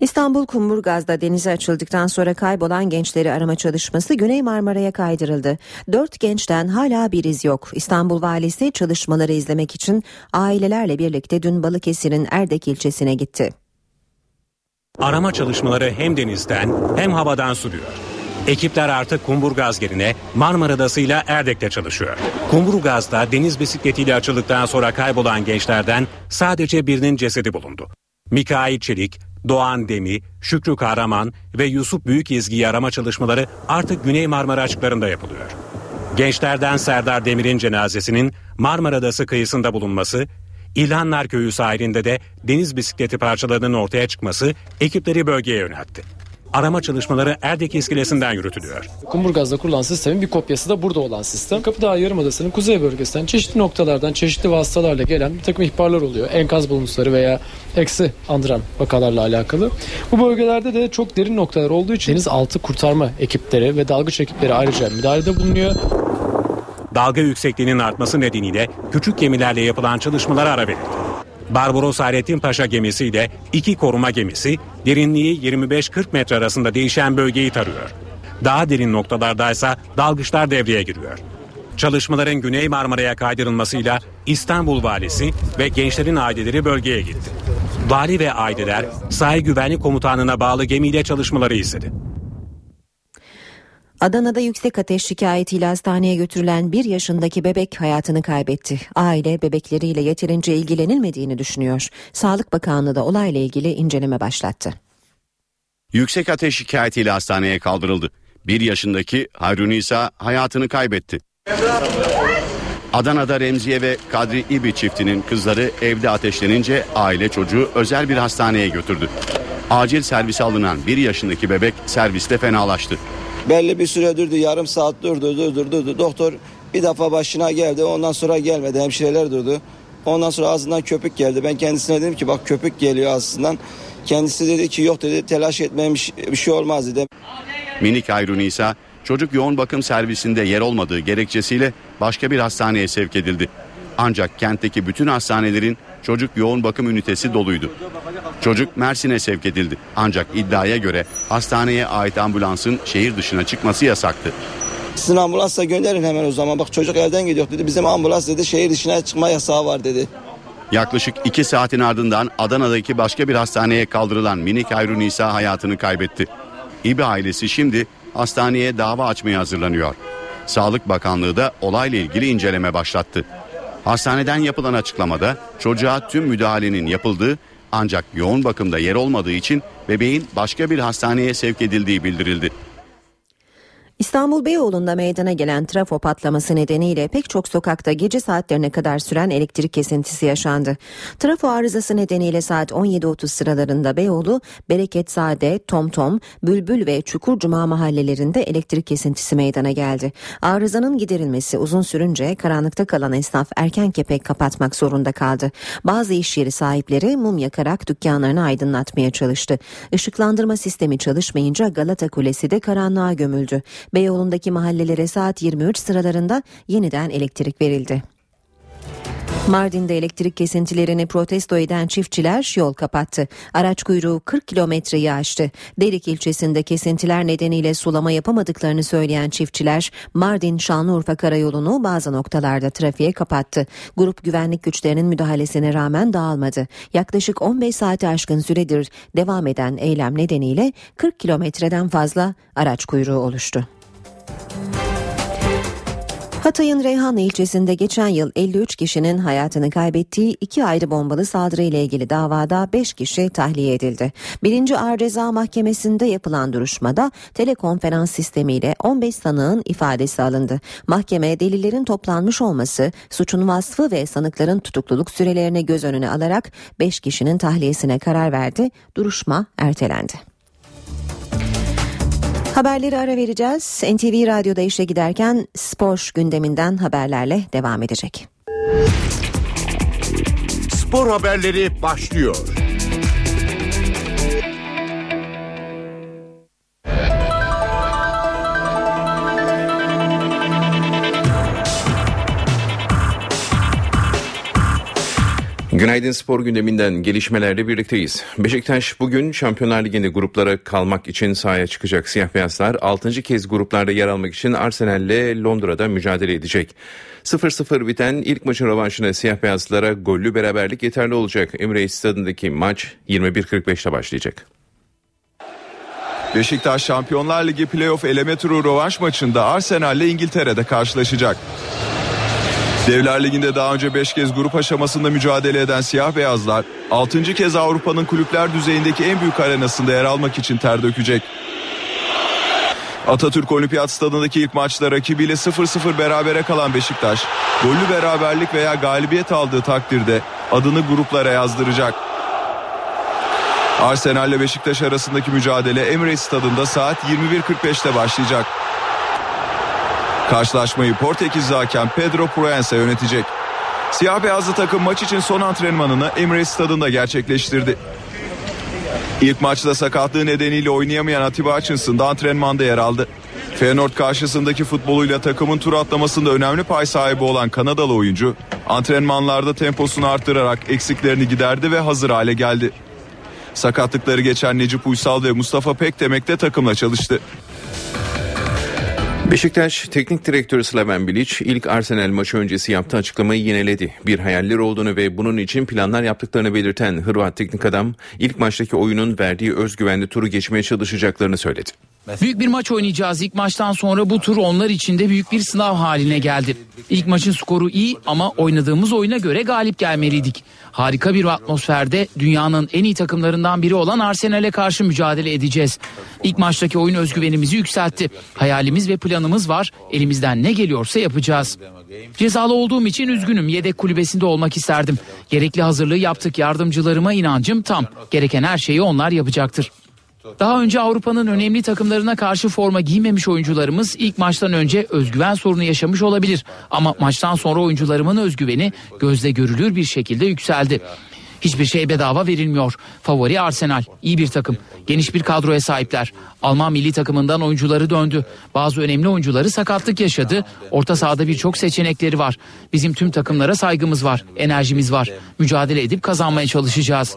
İstanbul Kumburgaz'da denize açıldıktan sonra kaybolan gençleri arama çalışması Güney Marmara'ya kaydırıldı. Dört gençten hala bir iz yok. İstanbul Valisi çalışmaları izlemek için ailelerle birlikte dün Balıkesir'in Erdek ilçesine gitti. Arama çalışmaları hem denizden hem havadan sürüyor. Ekipler artık Kumburgaz yerine Marmara Adası'yla Erdek'te çalışıyor. Kumburgaz'da deniz bisikletiyle açıldıktan sonra kaybolan gençlerden sadece birinin cesedi bulundu. Mikail Çelik, Doğan Demi, Şükrü Kahraman ve Yusuf Büyükizgi'yi arama çalışmaları artık Güney Marmara açıklarında yapılıyor. Gençlerden Serdar Demir'in cenazesinin Marmara Adası kıyısında bulunması, İlhanlar Köyü sahilinde de deniz bisikleti parçalarının ortaya çıkması ekipleri bölgeye yöneltti. Arama çalışmaları Erdek iskelesinden yürütülüyor. Kumburgaz'da kurulan sistemin bir kopyası da burada olan sistem. Kapıdağ Yarımadası'nın kuzey bölgesinden çeşitli noktalardan çeşitli vasıtalarla gelen bir takım ihbarlar oluyor. Enkaz buluntusları veya eksi andıran vakalarla alakalı. Bu bölgelerde de çok derin noktalar olduğu için deniz altı kurtarma ekipleri ve dalgıç ekipleri ayrıca müdahalede bulunuyor. Dalga yüksekliğinin artması nedeniyle küçük gemilerle yapılan çalışmalara ara verildi. Barbaros Hayrettin Paşa gemisiyle iki koruma gemisi derinliği 25-40 metre arasında değişen bölgeyi tarıyor. Daha derin noktalardaysa dalgıçlar devreye giriyor. Çalışmaların Güney Marmara'ya kaydırılmasıyla İstanbul Valisi ve gençlerin aileleri bölgeye gitti. Vali ve aileler sahil güvenlik komutanına bağlı gemiyle çalışmaları izledi. Adana'da yüksek ateş şikayetiyle hastaneye götürülen bir yaşındaki bebek hayatını kaybetti. Aile bebekleriyle yeterince ilgilenilmediğini düşünüyor. Sağlık Bakanlığı da olayla ilgili inceleme başlattı. Yüksek ateş şikayetiyle hastaneye kaldırıldı. Bir yaşındaki Hayrun İsa hayatını kaybetti. Adana'da Remziye ve Kadri İbi çiftinin kızları evde ateşlenince aile çocuğu özel bir hastaneye götürdü. Acil servise alınan bir yaşındaki bebek serviste fenalaştı. Belli bir süre durdu yarım saat durdu durdu durdu. Doktor bir defa başına geldi ondan sonra gelmedi hemşireler durdu. Ondan sonra ağzından köpük geldi. Ben kendisine dedim ki bak köpük geliyor ağzından. Kendisi dedi ki yok dedi telaş etmem bir şey olmaz dedi. Minik Hayrun İsa çocuk yoğun bakım servisinde yer olmadığı gerekçesiyle başka bir hastaneye sevk edildi. Ancak kentteki bütün hastanelerin çocuk yoğun bakım ünitesi doluydu. Çocuk Mersin'e sevk edildi. Ancak iddiaya göre hastaneye ait ambulansın şehir dışına çıkması yasaktı. Sizin ambulansla gönderin hemen o zaman. Bak çocuk evden gidiyor dedi. Bizim ambulans dedi şehir dışına çıkma yasağı var dedi. Yaklaşık iki saatin ardından Adana'daki başka bir hastaneye kaldırılan minik Hayrun İsa hayatını kaybetti. İbi ailesi şimdi hastaneye dava açmaya hazırlanıyor. Sağlık Bakanlığı da olayla ilgili inceleme başlattı. Hastaneden yapılan açıklamada çocuğa tüm müdahalenin yapıldığı ancak yoğun bakımda yer olmadığı için bebeğin başka bir hastaneye sevk edildiği bildirildi. İstanbul Beyoğlu'nda meydana gelen trafo patlaması nedeniyle pek çok sokakta gece saatlerine kadar süren elektrik kesintisi yaşandı. Trafo arızası nedeniyle saat 17.30 sıralarında Beyoğlu, Bereketzade, Tomtom, Bülbül ve Çukurcuma mahallelerinde elektrik kesintisi meydana geldi. Arızanın giderilmesi uzun sürünce karanlıkta kalan esnaf erken kepek kapatmak zorunda kaldı. Bazı iş yeri sahipleri mum yakarak dükkanlarını aydınlatmaya çalıştı. Işıklandırma sistemi çalışmayınca Galata Kulesi de karanlığa gömüldü. Beyoğlu'ndaki mahallelere saat 23 sıralarında yeniden elektrik verildi. Mardin'de elektrik kesintilerini protesto eden çiftçiler yol kapattı. Araç kuyruğu 40 kilometreyi aştı. Derik ilçesinde kesintiler nedeniyle sulama yapamadıklarını söyleyen çiftçiler Mardin Şanlıurfa karayolunu bazı noktalarda trafiğe kapattı. Grup güvenlik güçlerinin müdahalesine rağmen dağılmadı. Yaklaşık 15 saati aşkın süredir devam eden eylem nedeniyle 40 kilometreden fazla araç kuyruğu oluştu. Hatay'ın Reyhanlı ilçesinde geçen yıl 53 kişinin hayatını kaybettiği iki ayrı bombalı saldırı ile ilgili davada 5 kişi tahliye edildi. Birinci Ağır Ceza Mahkemesi'nde yapılan duruşmada telekonferans sistemiyle 15 sanığın ifadesi alındı. Mahkeme delillerin toplanmış olması, suçun vasfı ve sanıkların tutukluluk sürelerini göz önüne alarak 5 kişinin tahliyesine karar verdi. Duruşma ertelendi. Haberleri ara vereceğiz. NTV Radyo'da işe giderken spor gündeminden haberlerle devam edecek. Spor haberleri başlıyor. Günaydın spor gündeminden gelişmelerle birlikteyiz. Beşiktaş bugün Şampiyonlar Ligi'nde gruplara kalmak için sahaya çıkacak siyah beyazlar 6. kez gruplarda yer almak için Arsenal'le Londra'da mücadele edecek. 0-0 biten ilk maçın rövanşına siyah beyazlara gollü beraberlik yeterli olacak. Emirates stadındaki maç 21.45'te başlayacak. Beşiktaş Şampiyonlar Ligi playoff eleme turu rövanş maçında Arsenal'le İngiltere'de karşılaşacak. Devler Ligi'nde daha önce 5 kez grup aşamasında mücadele eden siyah beyazlar 6. kez Avrupa'nın kulüpler düzeyindeki en büyük arenasında yer almak için ter dökecek. Atatürk Olimpiyat Stadındaki ilk maçta rakibiyle 0-0 berabere kalan Beşiktaş, gollü beraberlik veya galibiyet aldığı takdirde adını gruplara yazdıracak. Arsenal ile Beşiktaş arasındaki mücadele Emirates Stadında saat 21.45'te başlayacak. Karşılaşmayı Portekizli hakem Pedro Proença yönetecek. Siyah beyazlı takım maç için son antrenmanını Emirates stadında gerçekleştirdi. İlk maçta sakatlığı nedeniyle oynayamayan Atiba Hutchinson da antrenmanda yer aldı. Feyenoord karşısındaki futboluyla takımın tur atlamasında önemli pay sahibi olan Kanadalı oyuncu antrenmanlarda temposunu arttırarak eksiklerini giderdi ve hazır hale geldi. Sakatlıkları geçen Necip Uysal ve Mustafa Pekdemek de takımla çalıştı. Beşiktaş Teknik Direktörü Slaven Bilic ilk Arsenal maçı öncesi yaptığı açıklamayı yeniledi. Bir hayaller olduğunu ve bunun için planlar yaptıklarını belirten Hırvat teknik adam ilk maçtaki oyunun verdiği özgüvenli turu geçmeye çalışacaklarını söyledi. Büyük bir maç oynayacağız. İlk maçtan sonra bu tur onlar için de büyük bir sınav haline geldi. İlk maçın skoru iyi ama oynadığımız oyuna göre galip gelmeliydik. Harika bir atmosferde dünyanın en iyi takımlarından biri olan Arsenal'e karşı mücadele edeceğiz. İlk maçtaki oyun özgüvenimizi yükseltti. Hayalimiz ve planımız var. Elimizden ne geliyorsa yapacağız. Cezalı olduğum için üzgünüm. Yedek kulübesinde olmak isterdim. Gerekli hazırlığı yaptık. Yardımcılarıma inancım tam. Gereken her şeyi onlar yapacaktır. Daha önce Avrupa'nın önemli takımlarına karşı forma giymemiş oyuncularımız ilk maçtan önce özgüven sorunu yaşamış olabilir. Ama maçtan sonra oyuncularımın özgüveni gözle görülür bir şekilde yükseldi. Hiçbir şey bedava verilmiyor. Favori Arsenal. iyi bir takım. Geniş bir kadroya sahipler. Alman milli takımından oyuncuları döndü. Bazı önemli oyuncuları sakatlık yaşadı. Orta sahada birçok seçenekleri var. Bizim tüm takımlara saygımız var. Enerjimiz var. Mücadele edip kazanmaya çalışacağız.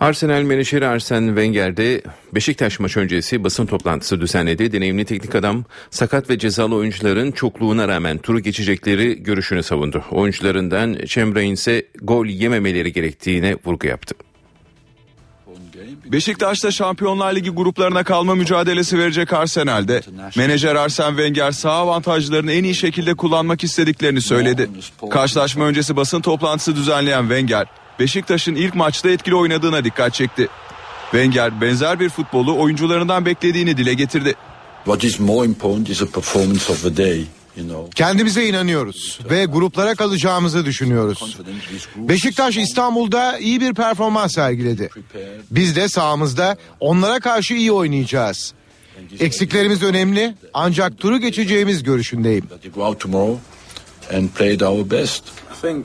Arsenal menajeri Arsene Wenger de Beşiktaş maç öncesi basın toplantısı düzenledi. Deneyimli teknik adam sakat ve cezalı oyuncuların çokluğuna rağmen turu geçecekleri görüşünü savundu. Oyuncularından Chamberlain ise gol yememeleri gerektiğine vurgu yaptı. Beşiktaş'ta Şampiyonlar Ligi gruplarına kalma mücadelesi verecek Arsenal'de. Menajer Arsene Wenger sağ avantajlarını en iyi şekilde kullanmak istediklerini söyledi. Karşılaşma öncesi basın toplantısı düzenleyen Wenger, Beşiktaş'ın ilk maçta etkili oynadığına dikkat çekti. Wenger benzer bir futbolu oyuncularından beklediğini dile getirdi. What is more important is a performance of the day. Kendimize inanıyoruz ve gruplara kalacağımızı düşünüyoruz. Beşiktaş İstanbul'da iyi bir performans sergiledi. Biz de sahamızda onlara karşı iyi oynayacağız. Eksiklerimiz önemli ancak turu geçeceğimiz görüşündeyim.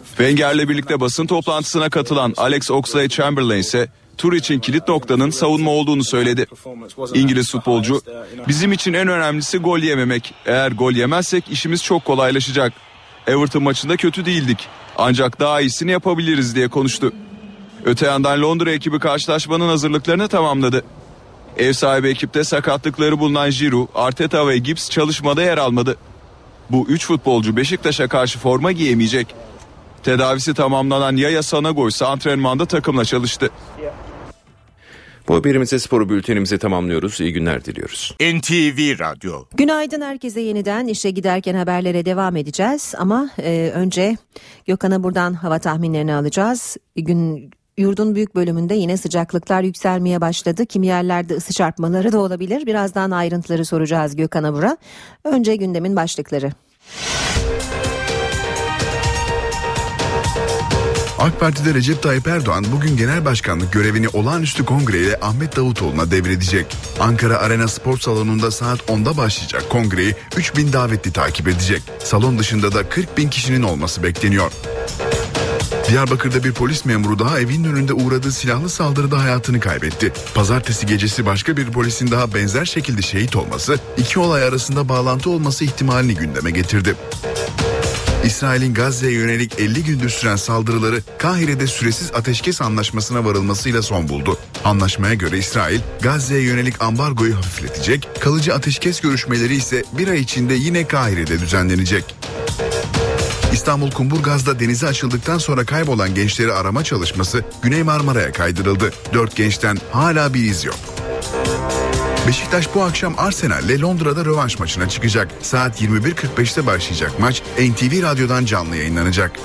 Wenger'le birlikte basın toplantısına katılan Alex Oxlade-Chamberlain ise tur için kilit noktanın savunma olduğunu söyledi. İngiliz futbolcu bizim için en önemlisi gol yememek. Eğer gol yemezsek işimiz çok kolaylaşacak. Everton maçında kötü değildik. Ancak daha iyisini yapabiliriz diye konuştu. Öte yandan Londra ekibi karşılaşmanın hazırlıklarını tamamladı. Ev sahibi ekipte sakatlıkları bulunan Giroud, Arteta ve Gibbs çalışmada yer almadı. Bu üç futbolcu Beşiktaş'a karşı forma giyemeyecek. Tedavisi tamamlanan Yaya Sanago ise antrenmanda takımla çalıştı. Bu haberimize sporu bültenimizi tamamlıyoruz. İyi günler diliyoruz. NTV Radyo. Günaydın herkese yeniden işe giderken haberlere devam edeceğiz ama e, önce Gökhan'a buradan hava tahminlerini alacağız. Gün Yurdun büyük bölümünde yine sıcaklıklar yükselmeye başladı. Kimi yerlerde ısı çarpmaları da olabilir. Birazdan ayrıntıları soracağız Gökhan Abur'a. Önce gündemin başlıkları. AK Parti'de Recep Tayyip Erdoğan bugün genel başkanlık görevini olağanüstü kongreyle Ahmet Davutoğlu'na devredecek. Ankara Arena Spor Salonu'nda saat 10'da başlayacak kongreyi 3000 davetli takip edecek. Salon dışında da 40 bin kişinin olması bekleniyor. Diyarbakır'da bir polis memuru daha evinin önünde uğradığı silahlı saldırıda hayatını kaybetti. Pazartesi gecesi başka bir polisin daha benzer şekilde şehit olması, iki olay arasında bağlantı olması ihtimalini gündeme getirdi. İsrail'in Gazze'ye yönelik 50 gündür süren saldırıları Kahire'de süresiz ateşkes anlaşmasına varılmasıyla son buldu. Anlaşmaya göre İsrail, Gazze'ye yönelik ambargoyu hafifletecek, kalıcı ateşkes görüşmeleri ise bir ay içinde yine Kahire'de düzenlenecek. İstanbul Kumburgaz'da denize açıldıktan sonra kaybolan gençleri arama çalışması Güney Marmara'ya kaydırıldı. Dört gençten hala bir iz yok. Beşiktaş bu akşam Arsenal'le Londra'da rövanş maçına çıkacak. Saat 21.45'te başlayacak maç NTV Radyo'dan canlı yayınlanacak.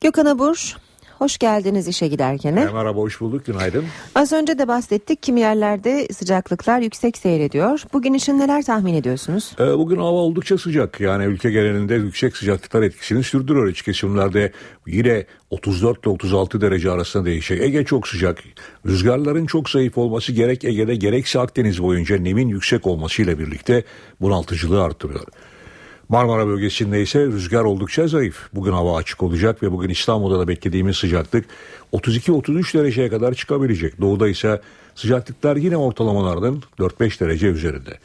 Gökhan Abur, hoş geldiniz işe giderken. Merhaba, hoş bulduk. Günaydın. Az önce de bahsettik. Kimi yerlerde sıcaklıklar yüksek seyrediyor. Bugün için neler tahmin ediyorsunuz? Ee, bugün hava oldukça sıcak. Yani ülke genelinde yüksek sıcaklıklar etkisini sürdürüyor. İç kesimlerde yine 34 ile 36 derece arasında değişecek. Ege çok sıcak. Rüzgarların çok zayıf olması gerek Ege'de gerekse Akdeniz boyunca nemin yüksek olmasıyla birlikte bunaltıcılığı artırıyor. Marmara bölgesinde ise rüzgar oldukça zayıf. Bugün hava açık olacak ve bugün İstanbul'da da beklediğimiz sıcaklık 32-33 dereceye kadar çıkabilecek. Doğuda ise sıcaklıklar yine ortalamalardan 4-5 derece üzerinde.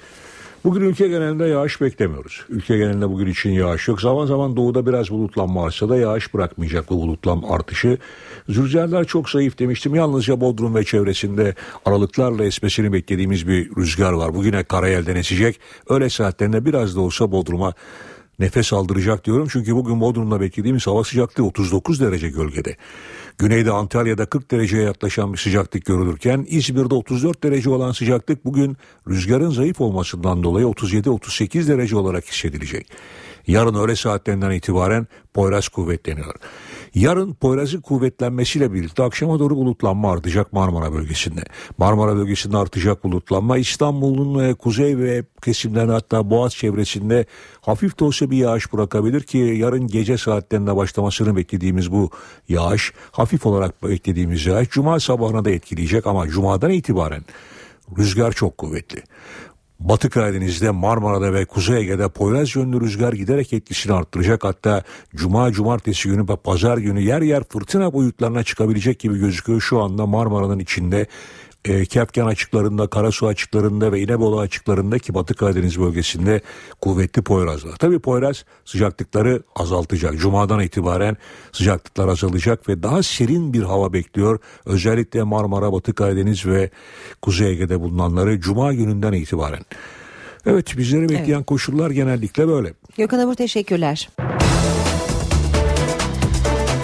Bugün ülke genelinde yağış beklemiyoruz. Ülke genelinde bugün için yağış yok. Zaman zaman doğuda biraz bulutlanma varsa da yağış bırakmayacak bu bulutlanma artışı. Rüzgarlar çok zayıf demiştim. Yalnızca Bodrum ve çevresinde aralıklarla esmesini beklediğimiz bir rüzgar var. Bugüne karayelden esecek. Öyle saatlerinde biraz da olsa Bodrum'a nefes aldıracak diyorum. Çünkü bugün Bodrum'da beklediğimiz hava sıcaklığı 39 derece gölgede. Güneyde Antalya'da 40 dereceye yaklaşan bir sıcaklık görülürken İzmir'de 34 derece olan sıcaklık bugün rüzgarın zayıf olmasından dolayı 37-38 derece olarak hissedilecek. Yarın öğle saatlerinden itibaren Poyraz kuvvetleniyor. Yarın Poyraz'ın kuvvetlenmesiyle birlikte akşama doğru bulutlanma artacak Marmara bölgesinde. Marmara bölgesinde artacak bulutlanma İstanbul'un ve kuzey ve kesimlerinde hatta Boğaz çevresinde hafif de olsa bir yağış bırakabilir ki yarın gece saatlerinde başlamasını beklediğimiz bu yağış hafif olarak beklediğimiz yağış Cuma sabahına da etkileyecek ama Cuma'dan itibaren rüzgar çok kuvvetli. Batı Karadeniz'de, Marmara'da ve Kuzey Ege'de Poyraz yönlü rüzgar giderek etkisini arttıracak. Hatta Cuma, Cumartesi günü ve Pazar günü yer yer fırtına boyutlarına çıkabilecek gibi gözüküyor. Şu anda Marmara'nın içinde e, Kefken açıklarında, Karasu açıklarında ve İnebolu açıklarında ki Batı Karadeniz bölgesinde kuvvetli Poyraz var. Tabii Poyraz sıcaklıkları azaltacak. Cuma'dan itibaren sıcaklıklar azalacak ve daha serin bir hava bekliyor. Özellikle Marmara, Batı Karadeniz ve Kuzey Ege'de bulunanları Cuma gününden itibaren. Evet bizleri bekleyen evet. koşullar genellikle böyle. Gökhan Abur teşekkürler.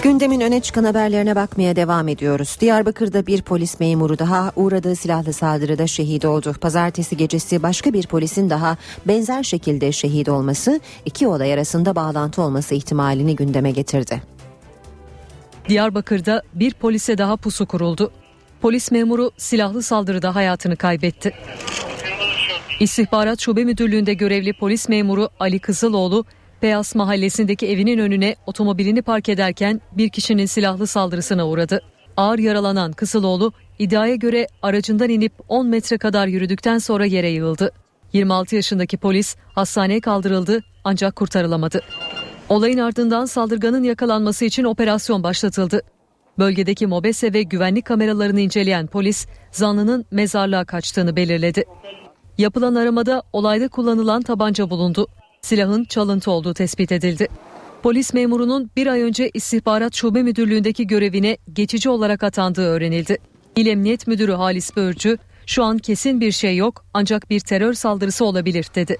Gündemin öne çıkan haberlerine bakmaya devam ediyoruz. Diyarbakır'da bir polis memuru daha uğradığı silahlı saldırıda şehit oldu. Pazartesi gecesi başka bir polisin daha benzer şekilde şehit olması iki olay arasında bağlantı olması ihtimalini gündeme getirdi. Diyarbakır'da bir polise daha pusu kuruldu. Polis memuru silahlı saldırıda hayatını kaybetti. İstihbarat Şube Müdürlüğü'nde görevli polis memuru Ali Kızıloğlu, Beyaz Mahallesi'ndeki evinin önüne otomobilini park ederken bir kişinin silahlı saldırısına uğradı. Ağır yaralanan Kızıloğlu, iddiaya göre aracından inip 10 metre kadar yürüdükten sonra yere yığıldı. 26 yaşındaki polis hastaneye kaldırıldı ancak kurtarılamadı. Olayın ardından saldırganın yakalanması için operasyon başlatıldı. Bölgedeki mobese ve güvenlik kameralarını inceleyen polis zanlının mezarlığa kaçtığını belirledi. Yapılan aramada olayda kullanılan tabanca bulundu. Silahın çalıntı olduğu tespit edildi. Polis memurunun bir ay önce istihbarat şube müdürlüğündeki görevine geçici olarak atandığı öğrenildi. İl Emniyet Müdürü Halis Börcü, şu an kesin bir şey yok ancak bir terör saldırısı olabilir dedi.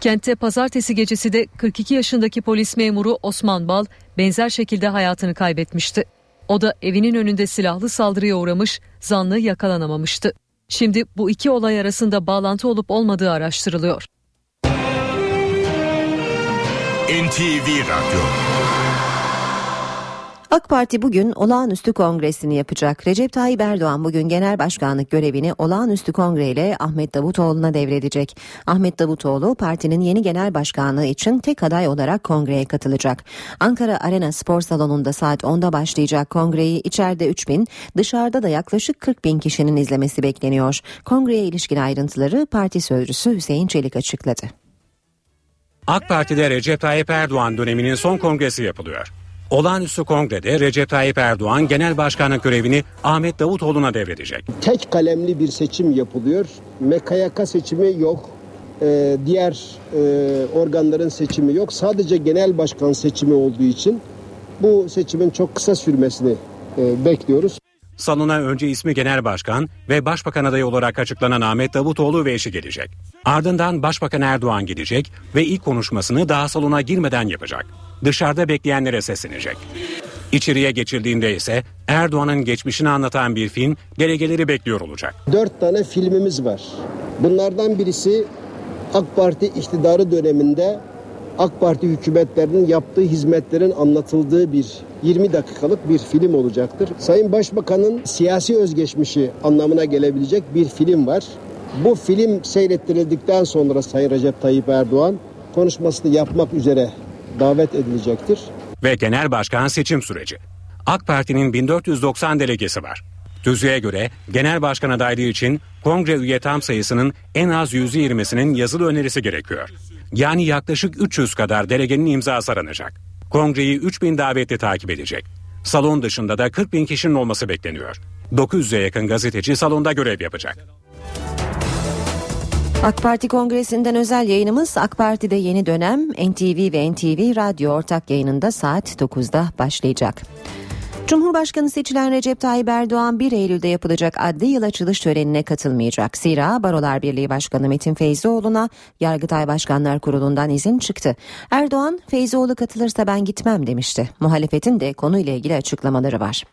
Kentte pazartesi gecesi de 42 yaşındaki polis memuru Osman Bal benzer şekilde hayatını kaybetmişti. O da evinin önünde silahlı saldırıya uğramış, zanlı yakalanamamıştı. Şimdi bu iki olay arasında bağlantı olup olmadığı araştırılıyor. NTV Radyo AK Parti bugün olağanüstü kongresini yapacak. Recep Tayyip Erdoğan bugün genel başkanlık görevini olağanüstü kongreyle Ahmet Davutoğlu'na devredecek. Ahmet Davutoğlu partinin yeni genel başkanlığı için tek aday olarak kongreye katılacak. Ankara Arena Spor Salonu'nda saat 10'da başlayacak kongreyi içeride 3 bin, dışarıda da yaklaşık 40 bin kişinin izlemesi bekleniyor. Kongreye ilişkin ayrıntıları parti sözcüsü Hüseyin Çelik açıkladı. AK Parti'de Recep Tayyip Erdoğan döneminin son kongresi yapılıyor. Olağanüstü kongrede Recep Tayyip Erdoğan genel başkanlık görevini Ahmet Davutoğlu'na devredecek. Tek kalemli bir seçim yapılıyor. MKYK seçimi yok. Ee, diğer e, organların seçimi yok. Sadece genel başkan seçimi olduğu için bu seçimin çok kısa sürmesini e, bekliyoruz. Salona önce ismi Genel Başkan ve Başbakan adayı olarak açıklanan Ahmet Davutoğlu ve eşi gelecek. Ardından Başbakan Erdoğan gelecek ve ilk konuşmasını daha salona girmeden yapacak. Dışarıda bekleyenlere seslenecek. İçeriye geçildiğinde ise Erdoğan'ın geçmişini anlatan bir film delegeleri bekliyor olacak. Dört tane filmimiz var. Bunlardan birisi AK Parti iktidarı döneminde AK Parti hükümetlerinin yaptığı hizmetlerin anlatıldığı bir 20 dakikalık bir film olacaktır. Sayın Başbakan'ın siyasi özgeçmişi anlamına gelebilecek bir film var. Bu film seyrettirildikten sonra Sayın Recep Tayyip Erdoğan konuşmasını yapmak üzere davet edilecektir. Ve genel başkan seçim süreci. AK Parti'nin 1490 delegesi var. Tüzüğe göre genel başkan adaylığı için kongre üye tam sayısının en az %20'sinin yazılı önerisi gerekiyor. Yani yaklaşık 300 kadar delegenin imzası aranacak. Kongreyi 3000 davetli takip edecek. Salon dışında da 40 bin kişinin olması bekleniyor. 900'e yakın gazeteci salonda görev yapacak. AK Parti Kongresi'nden özel yayınımız AK Parti'de yeni dönem NTV ve NTV Radyo ortak yayınında saat 9'da başlayacak. Cumhurbaşkanı seçilen Recep Tayyip Erdoğan 1 Eylül'de yapılacak adli yıl açılış törenine katılmayacak. Zira Barolar Birliği Başkanı Metin Feyzioğlu'na Yargıtay Başkanlar Kurulu'ndan izin çıktı. Erdoğan, Feyzioğlu katılırsa ben gitmem demişti. Muhalefetin de konuyla ilgili açıklamaları var.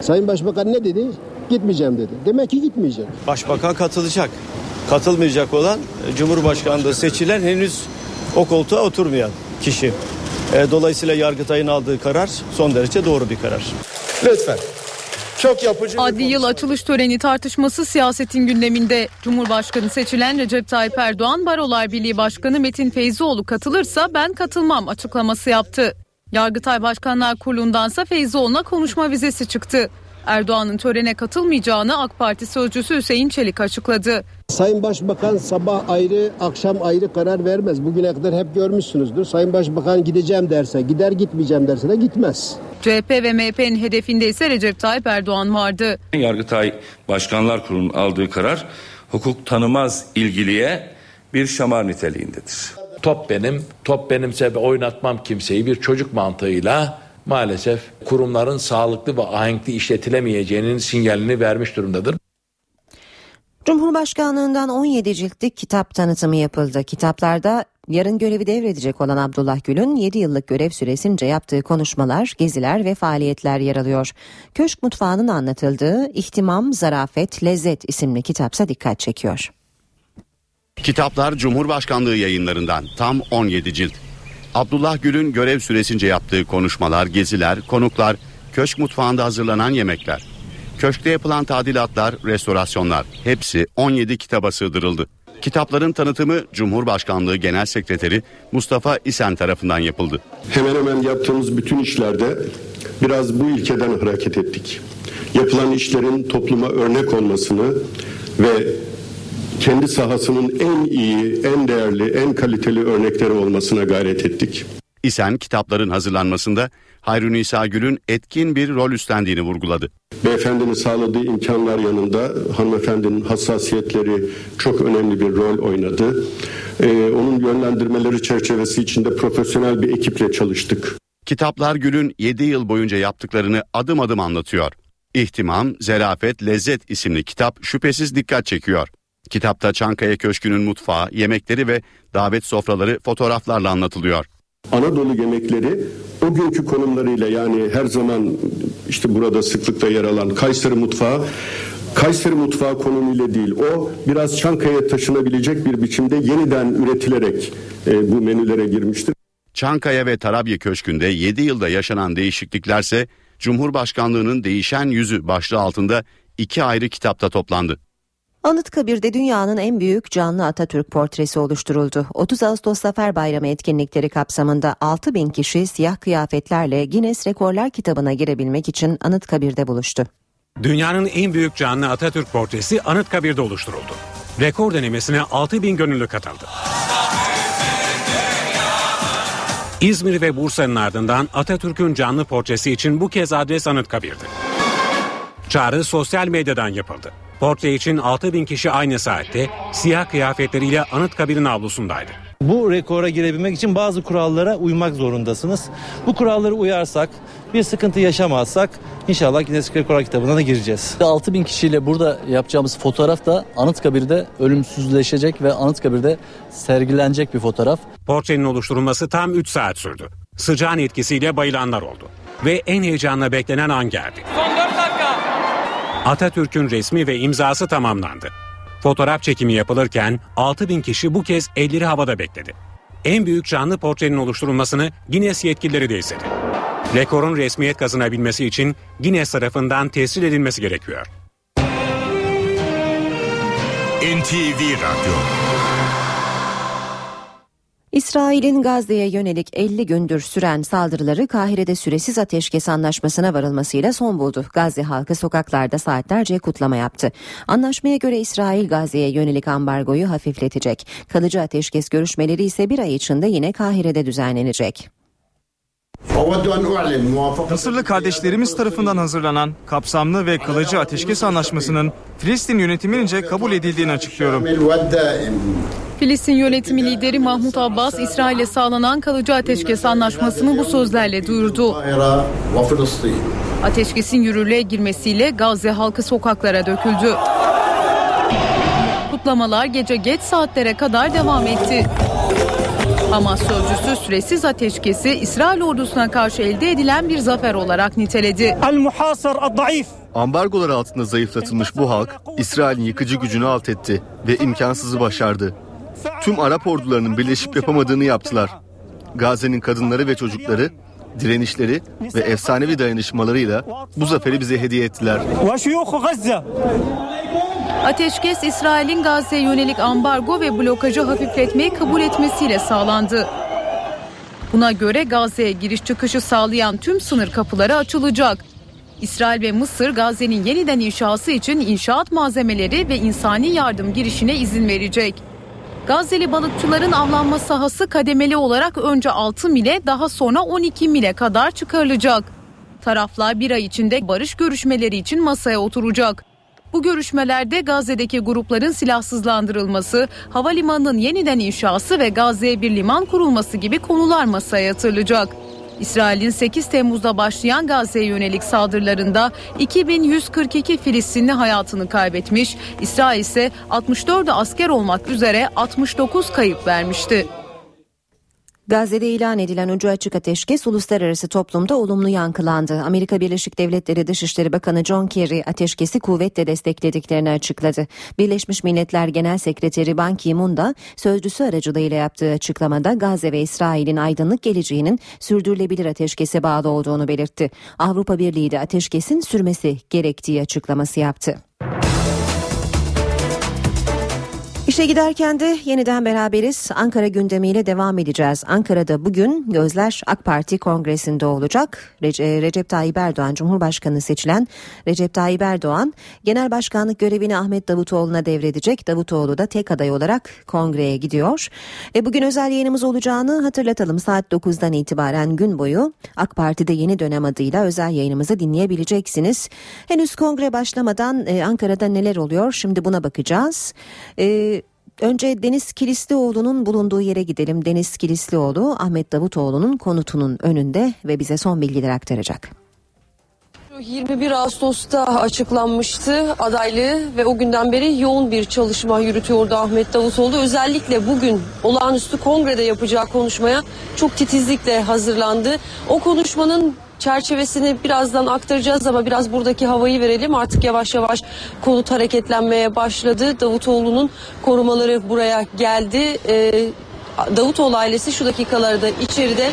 Sayın Başbakan ne dedi? Gitmeyeceğim dedi. Demek ki gitmeyecek. Başbakan katılacak. Katılmayacak olan Cumhurbaşkanlığı seçilen henüz o koltuğa oturmayan kişi. E, dolayısıyla Yargıtay'ın aldığı karar son derece doğru bir karar. Lütfen. Çok yapıcı. Adli yıl açılış töreni tartışması siyasetin gündeminde. Cumhurbaşkanı seçilen Recep Tayyip Erdoğan Barolar Birliği Başkanı Metin Feyzioğlu katılırsa ben katılmam açıklaması yaptı. Yargıtay Başkanlar Kurulu'ndansa Feyzioğlu'na konuşma vizesi çıktı. Erdoğan'ın törene katılmayacağını AK Parti sözcüsü Hüseyin Çelik açıkladı. Sayın Başbakan sabah ayrı, akşam ayrı karar vermez. Bugüne kadar hep görmüşsünüzdür. Sayın Başbakan gideceğim derse gider, gitmeyeceğim derse de gitmez. CHP ve MHP'nin hedefinde ise Recep Tayyip Erdoğan vardı. Yargıtay Başkanlar Kurulu'nun aldığı karar hukuk tanımaz ilgiliye bir şamar niteliğindedir. Top benim, top benimse ve oynatmam kimseyi bir çocuk mantığıyla maalesef kurumların sağlıklı ve ahenkli işletilemeyeceğinin sinyalini vermiş durumdadır. Cumhurbaşkanlığından 17 ciltlik kitap tanıtımı yapıldı. Kitaplarda yarın görevi devredecek olan Abdullah Gül'ün 7 yıllık görev süresince yaptığı konuşmalar, geziler ve faaliyetler yer alıyor. Köşk mutfağının anlatıldığı İhtimam, Zarafet, Lezzet isimli kitapsa dikkat çekiyor. Kitaplar Cumhurbaşkanlığı yayınlarından tam 17 cilt. Abdullah Gül'ün görev süresince yaptığı konuşmalar, geziler, konuklar, köşk mutfağında hazırlanan yemekler. Köşkte yapılan tadilatlar, restorasyonlar hepsi 17 kitaba sığdırıldı. Kitapların tanıtımı Cumhurbaşkanlığı Genel Sekreteri Mustafa İsen tarafından yapıldı. Hemen hemen yaptığımız bütün işlerde biraz bu ilkeden hareket ettik. Yapılan işlerin topluma örnek olmasını ve kendi sahasının en iyi, en değerli, en kaliteli örnekleri olmasına gayret ettik. İsen kitapların hazırlanmasında Hayrun İsa Gül'ün etkin bir rol üstlendiğini vurguladı. Beyefendinin sağladığı imkanlar yanında hanımefendinin hassasiyetleri çok önemli bir rol oynadı. Ee, onun yönlendirmeleri çerçevesi içinde profesyonel bir ekiple çalıştık. Kitaplar Gül'ün 7 yıl boyunca yaptıklarını adım adım anlatıyor. İhtimam, Zerafet, Lezzet isimli kitap şüphesiz dikkat çekiyor. Kitapta Çankaya Köşkü'nün mutfağı, yemekleri ve davet sofraları fotoğraflarla anlatılıyor. Anadolu yemekleri o günkü konumlarıyla yani her zaman işte burada sıklıkla yer alan Kayseri mutfağı Kayseri mutfağı konumuyla değil o biraz Çankaya'ya taşınabilecek bir biçimde yeniden üretilerek e, bu menülere girmiştir. Çankaya ve Tarabya Köşkü'nde 7 yılda yaşanan değişikliklerse Cumhurbaşkanlığının değişen yüzü başlığı altında iki ayrı kitapta toplandı. Anıtkabir'de dünyanın en büyük canlı Atatürk portresi oluşturuldu. 30 Ağustos Zafer Bayramı etkinlikleri kapsamında 6 bin kişi siyah kıyafetlerle Guinness Rekorlar kitabına girebilmek için Anıtkabir'de buluştu. Dünyanın en büyük canlı Atatürk portresi Anıtkabir'de oluşturuldu. Rekor denemesine 6 bin gönüllü katıldı. İzmir ve Bursa'nın ardından Atatürk'ün canlı portresi için bu kez adres Anıtkabir'di. Çağrı sosyal medyadan yapıldı. Portre için 6 bin kişi aynı saatte siyah kıyafetleriyle Anıtkabir'in avlusundaydı. Bu rekora girebilmek için bazı kurallara uymak zorundasınız. Bu kurallara uyarsak, bir sıkıntı yaşamazsak inşallah Guinness Rekorlar kitabına da gireceğiz. 6 bin kişiyle burada yapacağımız fotoğraf da Anıtkabir'de ölümsüzleşecek ve Anıtkabir'de sergilenecek bir fotoğraf. Portrenin oluşturulması tam 3 saat sürdü. Sıcağın etkisiyle bayılanlar oldu. Ve en heyecanla beklenen an geldi. Son 4 dakika. Atatürk'ün resmi ve imzası tamamlandı. Fotoğraf çekimi yapılırken 6 bin kişi bu kez elleri havada bekledi. En büyük canlı portrenin oluşturulmasını Guinness yetkilileri de istedi. Rekorun resmiyet kazanabilmesi için Guinness tarafından tescil edilmesi gerekiyor. NTV Radyo İsrail'in Gazze'ye yönelik 50 gündür süren saldırıları Kahire'de süresiz ateşkes anlaşmasına varılmasıyla son buldu. Gazze halkı sokaklarda saatlerce kutlama yaptı. Anlaşmaya göre İsrail Gazze'ye yönelik ambargoyu hafifletecek. Kalıcı ateşkes görüşmeleri ise bir ay içinde yine Kahire'de düzenlenecek. Mısırlı kardeşlerimiz tarafından hazırlanan kapsamlı ve kalıcı ateşkes anlaşmasının Filistin yönetimince kabul edildiğini açıklıyorum. Filistin yönetimi lideri Mahmut Abbas, İsrail'e sağlanan kalıcı ateşkes anlaşmasını bu sözlerle duyurdu. Ateşkesin yürürlüğe girmesiyle Gazze halkı sokaklara döküldü. Kutlamalar gece geç saatlere kadar devam etti. Hamas sözcüsü süresiz ateşkesi İsrail ordusuna karşı elde edilen bir zafer olarak niteledi. Ambargolar altında zayıflatılmış bu halk İsrail'in yıkıcı gücünü alt etti ve imkansızı başardı. Tüm Arap ordularının birleşip yapamadığını yaptılar. Gazze'nin kadınları ve çocukları direnişleri ve efsanevi dayanışmalarıyla bu zaferi bize hediye ettiler. Ateşkes İsrail'in Gazze'ye yönelik ambargo ve blokajı hafifletmeyi kabul etmesiyle sağlandı. Buna göre Gazze'ye giriş çıkışı sağlayan tüm sınır kapıları açılacak. İsrail ve Mısır Gazze'nin yeniden inşası için inşaat malzemeleri ve insani yardım girişine izin verecek. Gazze'li balıkçıların avlanma sahası kademeli olarak önce 6 mile daha sonra 12 mile kadar çıkarılacak. Taraflar bir ay içinde barış görüşmeleri için masaya oturacak. Bu görüşmelerde Gazze'deki grupların silahsızlandırılması, havalimanının yeniden inşası ve Gazze'ye bir liman kurulması gibi konular masaya yatırılacak. İsrail'in 8 Temmuz'da başlayan Gazze'ye yönelik saldırılarında 2142 Filistinli hayatını kaybetmiş, İsrail ise 64 asker olmak üzere 69 kayıp vermişti. Gazze'de ilan edilen ucu açık ateşkes uluslararası toplumda olumlu yankılandı. Amerika Birleşik Devletleri Dışişleri Bakanı John Kerry ateşkesi kuvvetle desteklediklerini açıkladı. Birleşmiş Milletler Genel Sekreteri Ban Ki-moon da sözcüsü aracılığıyla yaptığı açıklamada Gazze ve İsrail'in aydınlık geleceğinin sürdürülebilir ateşkese bağlı olduğunu belirtti. Avrupa Birliği de ateşkesin sürmesi gerektiği açıklaması yaptı. İşe giderken de yeniden beraberiz. Ankara gündemiyle devam edeceğiz. Ankara'da bugün gözler AK Parti kongresinde olacak. Rece- Recep Tayyip Erdoğan Cumhurbaşkanı seçilen Recep Tayyip Erdoğan genel başkanlık görevini Ahmet Davutoğlu'na devredecek. Davutoğlu da tek aday olarak kongreye gidiyor. E bugün özel yayınımız olacağını hatırlatalım. Saat 9'dan itibaren gün boyu AK Parti'de yeni dönem adıyla özel yayınımızı dinleyebileceksiniz. Henüz kongre başlamadan e, Ankara'da neler oluyor? Şimdi buna bakacağız. E, Önce Deniz Kilislioğlu'nun bulunduğu yere gidelim. Deniz Kilislioğlu Ahmet Davutoğlu'nun konutunun önünde ve bize son bilgiler aktaracak. 21 Ağustos'ta açıklanmıştı adaylığı ve o günden beri yoğun bir çalışma yürütüyordu Ahmet Davutoğlu. Özellikle bugün olağanüstü kongrede yapacağı konuşmaya çok titizlikle hazırlandı. O konuşmanın çerçevesini birazdan aktaracağız ama biraz buradaki havayı verelim. Artık yavaş yavaş konut hareketlenmeye başladı. Davutoğlu'nun korumaları buraya geldi. Ee, Davutoğlu ailesi şu dakikalarda içeride.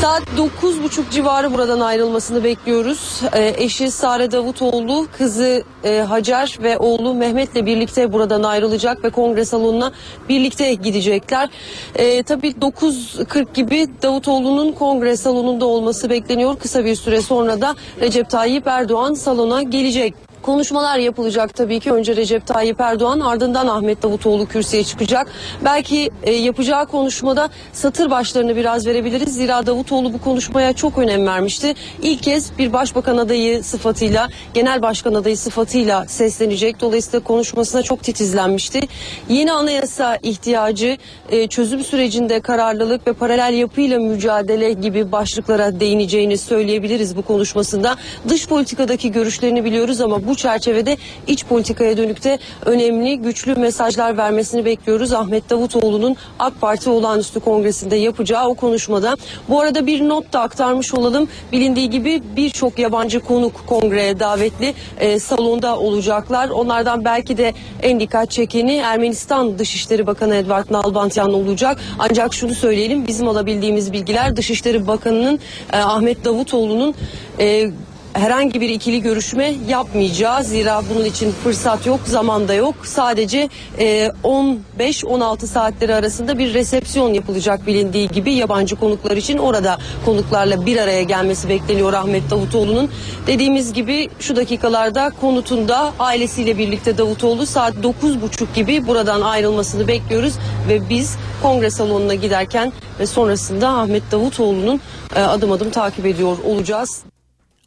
Saat 9.30 civarı buradan ayrılmasını bekliyoruz. Ee, eşi Sare Davutoğlu, kızı e, Hacer ve oğlu Mehmet'le birlikte buradan ayrılacak ve kongre salonuna birlikte gidecekler. Ee, tabii 9.40 gibi Davutoğlu'nun kongre salonunda olması bekleniyor. Kısa bir süre sonra da Recep Tayyip Erdoğan salona gelecek. Konuşmalar yapılacak tabii ki. Önce Recep Tayyip Erdoğan ardından Ahmet Davutoğlu kürsüye çıkacak. Belki e, yapacağı konuşmada satır başlarını biraz verebiliriz. Zira Davutoğlu bu konuşmaya çok önem vermişti. İlk kez bir başbakan adayı sıfatıyla, genel başkan adayı sıfatıyla seslenecek. Dolayısıyla konuşmasına çok titizlenmişti. Yeni anayasa ihtiyacı, e, çözüm sürecinde kararlılık ve paralel yapıyla mücadele gibi başlıklara değineceğini söyleyebiliriz bu konuşmasında. Dış politikadaki görüşlerini biliyoruz ama bu çerçevede iç politikaya dönük de önemli, güçlü mesajlar vermesini bekliyoruz. Ahmet Davutoğlu'nun AK Parti olağanüstü kongresinde yapacağı o konuşmada. Bu arada bir not da aktarmış olalım. Bilindiği gibi birçok yabancı konuk kongreye davetli e, salonda olacaklar. Onlardan belki de en dikkat çekeni Ermenistan Dışişleri Bakanı Edvard Nalbantyan olacak. Ancak şunu söyleyelim bizim alabildiğimiz bilgiler Dışişleri Bakanı'nın e, Ahmet Davutoğlu'nun e, herhangi bir ikili görüşme yapmayacağız. Zira bunun için fırsat yok, zaman da yok. Sadece e, 15-16 saatleri arasında bir resepsiyon yapılacak bilindiği gibi yabancı konuklar için orada konuklarla bir araya gelmesi bekleniyor Ahmet Davutoğlu'nun. Dediğimiz gibi şu dakikalarda konutunda ailesiyle birlikte Davutoğlu saat 9.30 gibi buradan ayrılmasını bekliyoruz ve biz kongre salonuna giderken ve sonrasında Ahmet Davutoğlu'nun e, adım adım takip ediyor olacağız.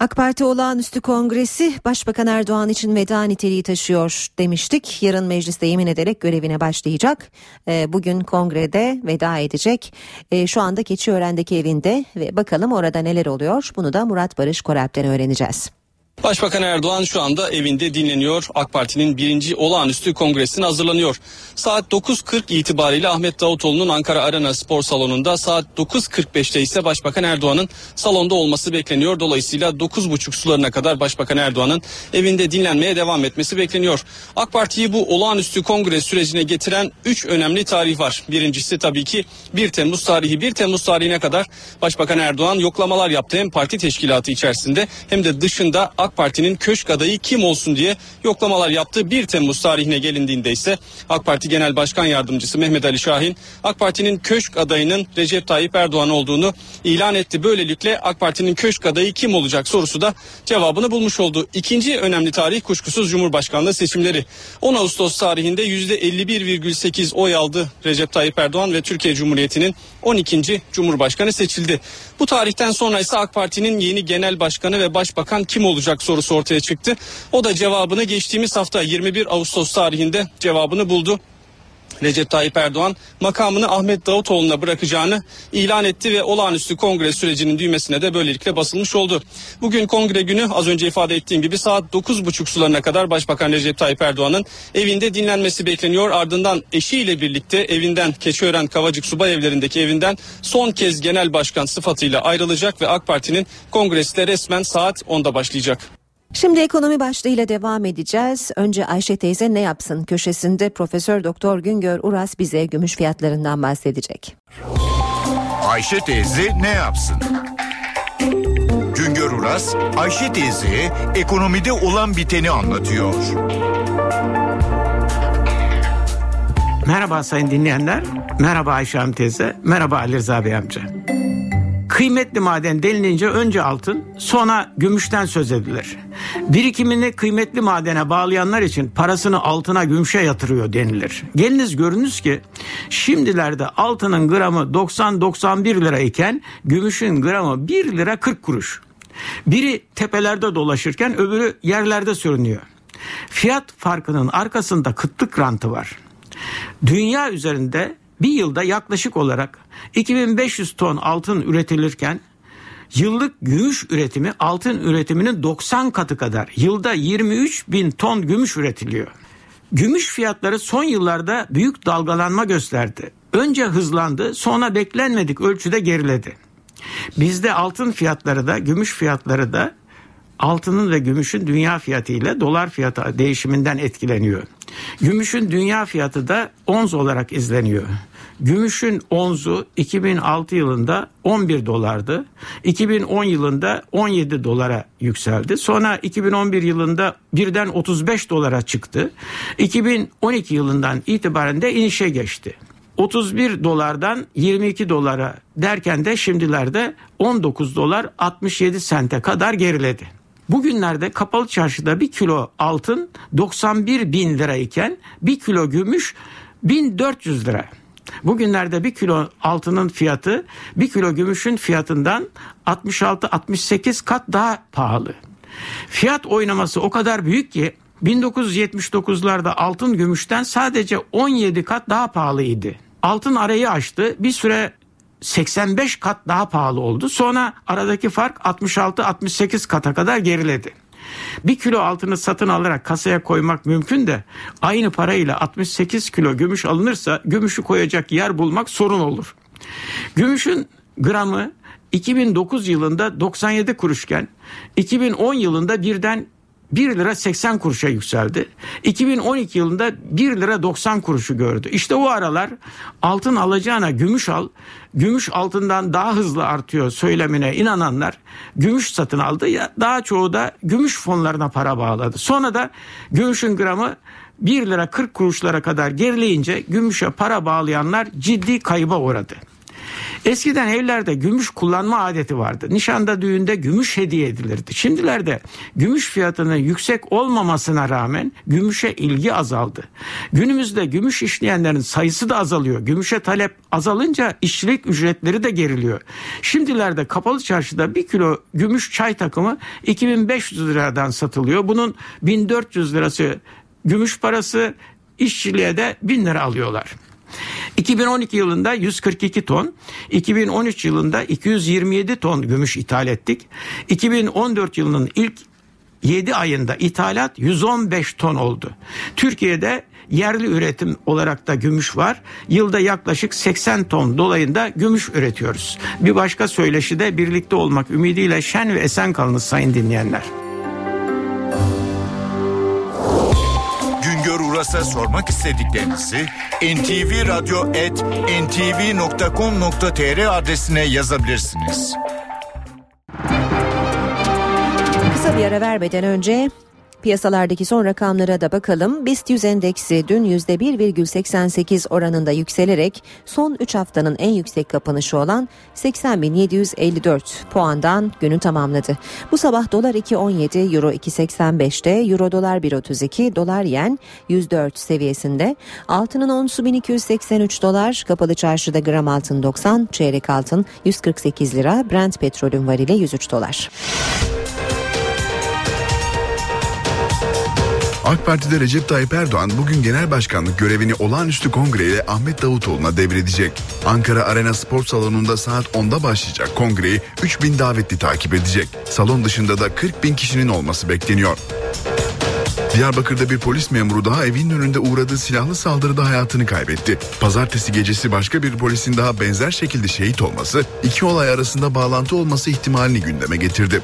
AK Parti olağanüstü kongresi Başbakan Erdoğan için veda niteliği taşıyor demiştik. Yarın mecliste yemin ederek görevine başlayacak. Ee, Bugün kongrede veda edecek. Ee, Şu anda Keçiören'deki evinde ve bakalım orada neler oluyor. Bunu da Murat Barış Koralp'ten öğreneceğiz. Başbakan Erdoğan şu anda evinde dinleniyor. AK Parti'nin birinci olağanüstü kongresine hazırlanıyor. Saat 9.40 itibariyle Ahmet Davutoğlu'nun Ankara Arena Spor Salonu'nda saat 9.45'te ise Başbakan Erdoğan'ın salonda olması bekleniyor. Dolayısıyla 9.30 sularına kadar Başbakan Erdoğan'ın evinde dinlenmeye devam etmesi bekleniyor. AK Parti'yi bu olağanüstü kongre sürecine getiren 3 önemli tarih var. Birincisi tabii ki 1 Temmuz tarihi. 1 Temmuz tarihine kadar Başbakan Erdoğan yoklamalar yaptı hem parti teşkilatı içerisinde hem de dışında AK Parti'nin köşk adayı kim olsun diye yoklamalar yaptı. 1 Temmuz tarihine gelindiğinde ise AK Parti Genel Başkan Yardımcısı Mehmet Ali Şahin AK Parti'nin köşk adayının Recep Tayyip Erdoğan olduğunu ilan etti. Böylelikle AK Parti'nin köşk adayı kim olacak sorusu da cevabını bulmuş oldu. İkinci önemli tarih kuşkusuz Cumhurbaşkanlığı seçimleri. 10 Ağustos tarihinde %51,8 oy aldı Recep Tayyip Erdoğan ve Türkiye Cumhuriyeti'nin 12. Cumhurbaşkanı seçildi. Bu tarihten sonra ise AK Parti'nin yeni genel başkanı ve başbakan kim olacak sorusu ortaya çıktı. O da cevabını geçtiğimiz hafta 21 Ağustos tarihinde cevabını buldu. Recep Tayyip Erdoğan makamını Ahmet Davutoğlu'na bırakacağını ilan etti ve olağanüstü kongre sürecinin düğmesine de böylelikle basılmış oldu. Bugün kongre günü az önce ifade ettiğim gibi saat 9.30 sularına kadar Başbakan Recep Tayyip Erdoğan'ın evinde dinlenmesi bekleniyor. Ardından eşiyle birlikte evinden Keçiören Kavacık Subay Evlerindeki evinden son kez genel başkan sıfatıyla ayrılacak ve AK Parti'nin kongresi de resmen saat 10'da başlayacak. Şimdi ekonomi başlığıyla devam edeceğiz. Önce Ayşe teyze ne yapsın köşesinde Profesör Doktor Güngör Uras bize gümüş fiyatlarından bahsedecek. Ayşe teyze ne yapsın? Güngör Uras, Ayşe teyze ekonomide olan biteni anlatıyor. Merhaba sayın dinleyenler. Merhaba Ayşe Hanım teyze. Merhaba Ali Rıza Bey amca. Kıymetli maden denilince önce altın, sonra gümüşten söz edilir. Birikimini kıymetli madene bağlayanlar için parasını altına gümüşe yatırıyor denilir. Geliniz görünüz ki şimdilerde altının gramı 90-91 lira iken gümüşün gramı 1 lira 40 kuruş. Biri tepelerde dolaşırken öbürü yerlerde sürünüyor. Fiyat farkının arkasında kıtlık rantı var. Dünya üzerinde bir yılda yaklaşık olarak 2500 ton altın üretilirken yıllık gümüş üretimi altın üretiminin 90 katı kadar. Yılda 23 bin ton gümüş üretiliyor. Gümüş fiyatları son yıllarda büyük dalgalanma gösterdi. Önce hızlandı sonra beklenmedik ölçüde geriledi. Bizde altın fiyatları da gümüş fiyatları da altının ve gümüşün dünya fiyatı ile dolar fiyatı değişiminden etkileniyor. Gümüşün dünya fiyatı da onz olarak izleniyor. Gümüşün onzu 2006 yılında 11 dolardı. 2010 yılında 17 dolara yükseldi. Sonra 2011 yılında birden 35 dolara çıktı. 2012 yılından itibaren de inişe geçti. 31 dolardan 22 dolara derken de şimdilerde 19 dolar 67 sente kadar geriledi. Bugünlerde kapalı çarşıda bir kilo altın 91 bin lira iken bir kilo gümüş 1400 lira. Bugünlerde bir kilo altının fiyatı bir kilo gümüşün fiyatından 66-68 kat daha pahalı. Fiyat oynaması o kadar büyük ki 1979'larda altın gümüşten sadece 17 kat daha pahalıydı. Altın arayı aştı. Bir süre 85 kat daha pahalı oldu. Sonra aradaki fark 66-68 kata kadar geriledi. Bir kilo altını satın alarak kasaya koymak mümkün de aynı parayla 68 kilo gümüş alınırsa gümüşü koyacak yer bulmak sorun olur. Gümüşün gramı 2009 yılında 97 kuruşken 2010 yılında birden 1 lira 80 kuruşa yükseldi. 2012 yılında 1 lira 90 kuruşu gördü. İşte o aralar altın alacağına gümüş al, gümüş altından daha hızlı artıyor söylemine inananlar gümüş satın aldı. Ya daha çoğu da gümüş fonlarına para bağladı. Sonra da gümüşün gramı 1 lira 40 kuruşlara kadar gerileyince gümüşe para bağlayanlar ciddi kayıba uğradı. Eskiden evlerde gümüş kullanma adeti vardı. Nişanda düğünde gümüş hediye edilirdi. Şimdilerde gümüş fiyatının yüksek olmamasına rağmen gümüşe ilgi azaldı. Günümüzde gümüş işleyenlerin sayısı da azalıyor. Gümüşe talep azalınca işçilik ücretleri de geriliyor. Şimdilerde kapalı çarşıda bir kilo gümüş çay takımı 2500 liradan satılıyor. Bunun 1400 lirası gümüş parası işçiliğe de 1000 lira alıyorlar. 2012 yılında 142 ton, 2013 yılında 227 ton gümüş ithal ettik. 2014 yılının ilk 7 ayında ithalat 115 ton oldu. Türkiye'de yerli üretim olarak da gümüş var. Yılda yaklaşık 80 ton dolayında gümüş üretiyoruz. Bir başka söyleşide birlikte olmak ümidiyle şen ve esen kalınız sayın dinleyenler. Uras'a sormak istediklerinizi ntvradio.ntv.com.tr adresine yazabilirsiniz. Kısa bir ara vermeden önce Piyasalardaki son rakamlara da bakalım. BIST 100 endeksi dün %1,88 oranında yükselerek son 3 haftanın en yüksek kapanışı olan 80.754 puandan günü tamamladı. Bu sabah dolar 2.17, euro 2.85'te, euro dolar 1.32, dolar yen 104 seviyesinde. Altının onsu 1283 dolar, kapalı çarşıda gram altın 90, çeyrek altın 148 lira, Brent petrolün varili 103 dolar. AK Parti'de Recep Tayyip Erdoğan bugün genel başkanlık görevini olağanüstü kongreyle Ahmet Davutoğlu'na devredecek. Ankara Arena Spor Salonu'nda saat 10'da başlayacak kongreyi 3000 davetli takip edecek. Salon dışında da 40 bin kişinin olması bekleniyor. Diyarbakır'da bir polis memuru daha evinin önünde uğradığı silahlı saldırıda hayatını kaybetti. Pazartesi gecesi başka bir polisin daha benzer şekilde şehit olması, iki olay arasında bağlantı olması ihtimalini gündeme getirdi.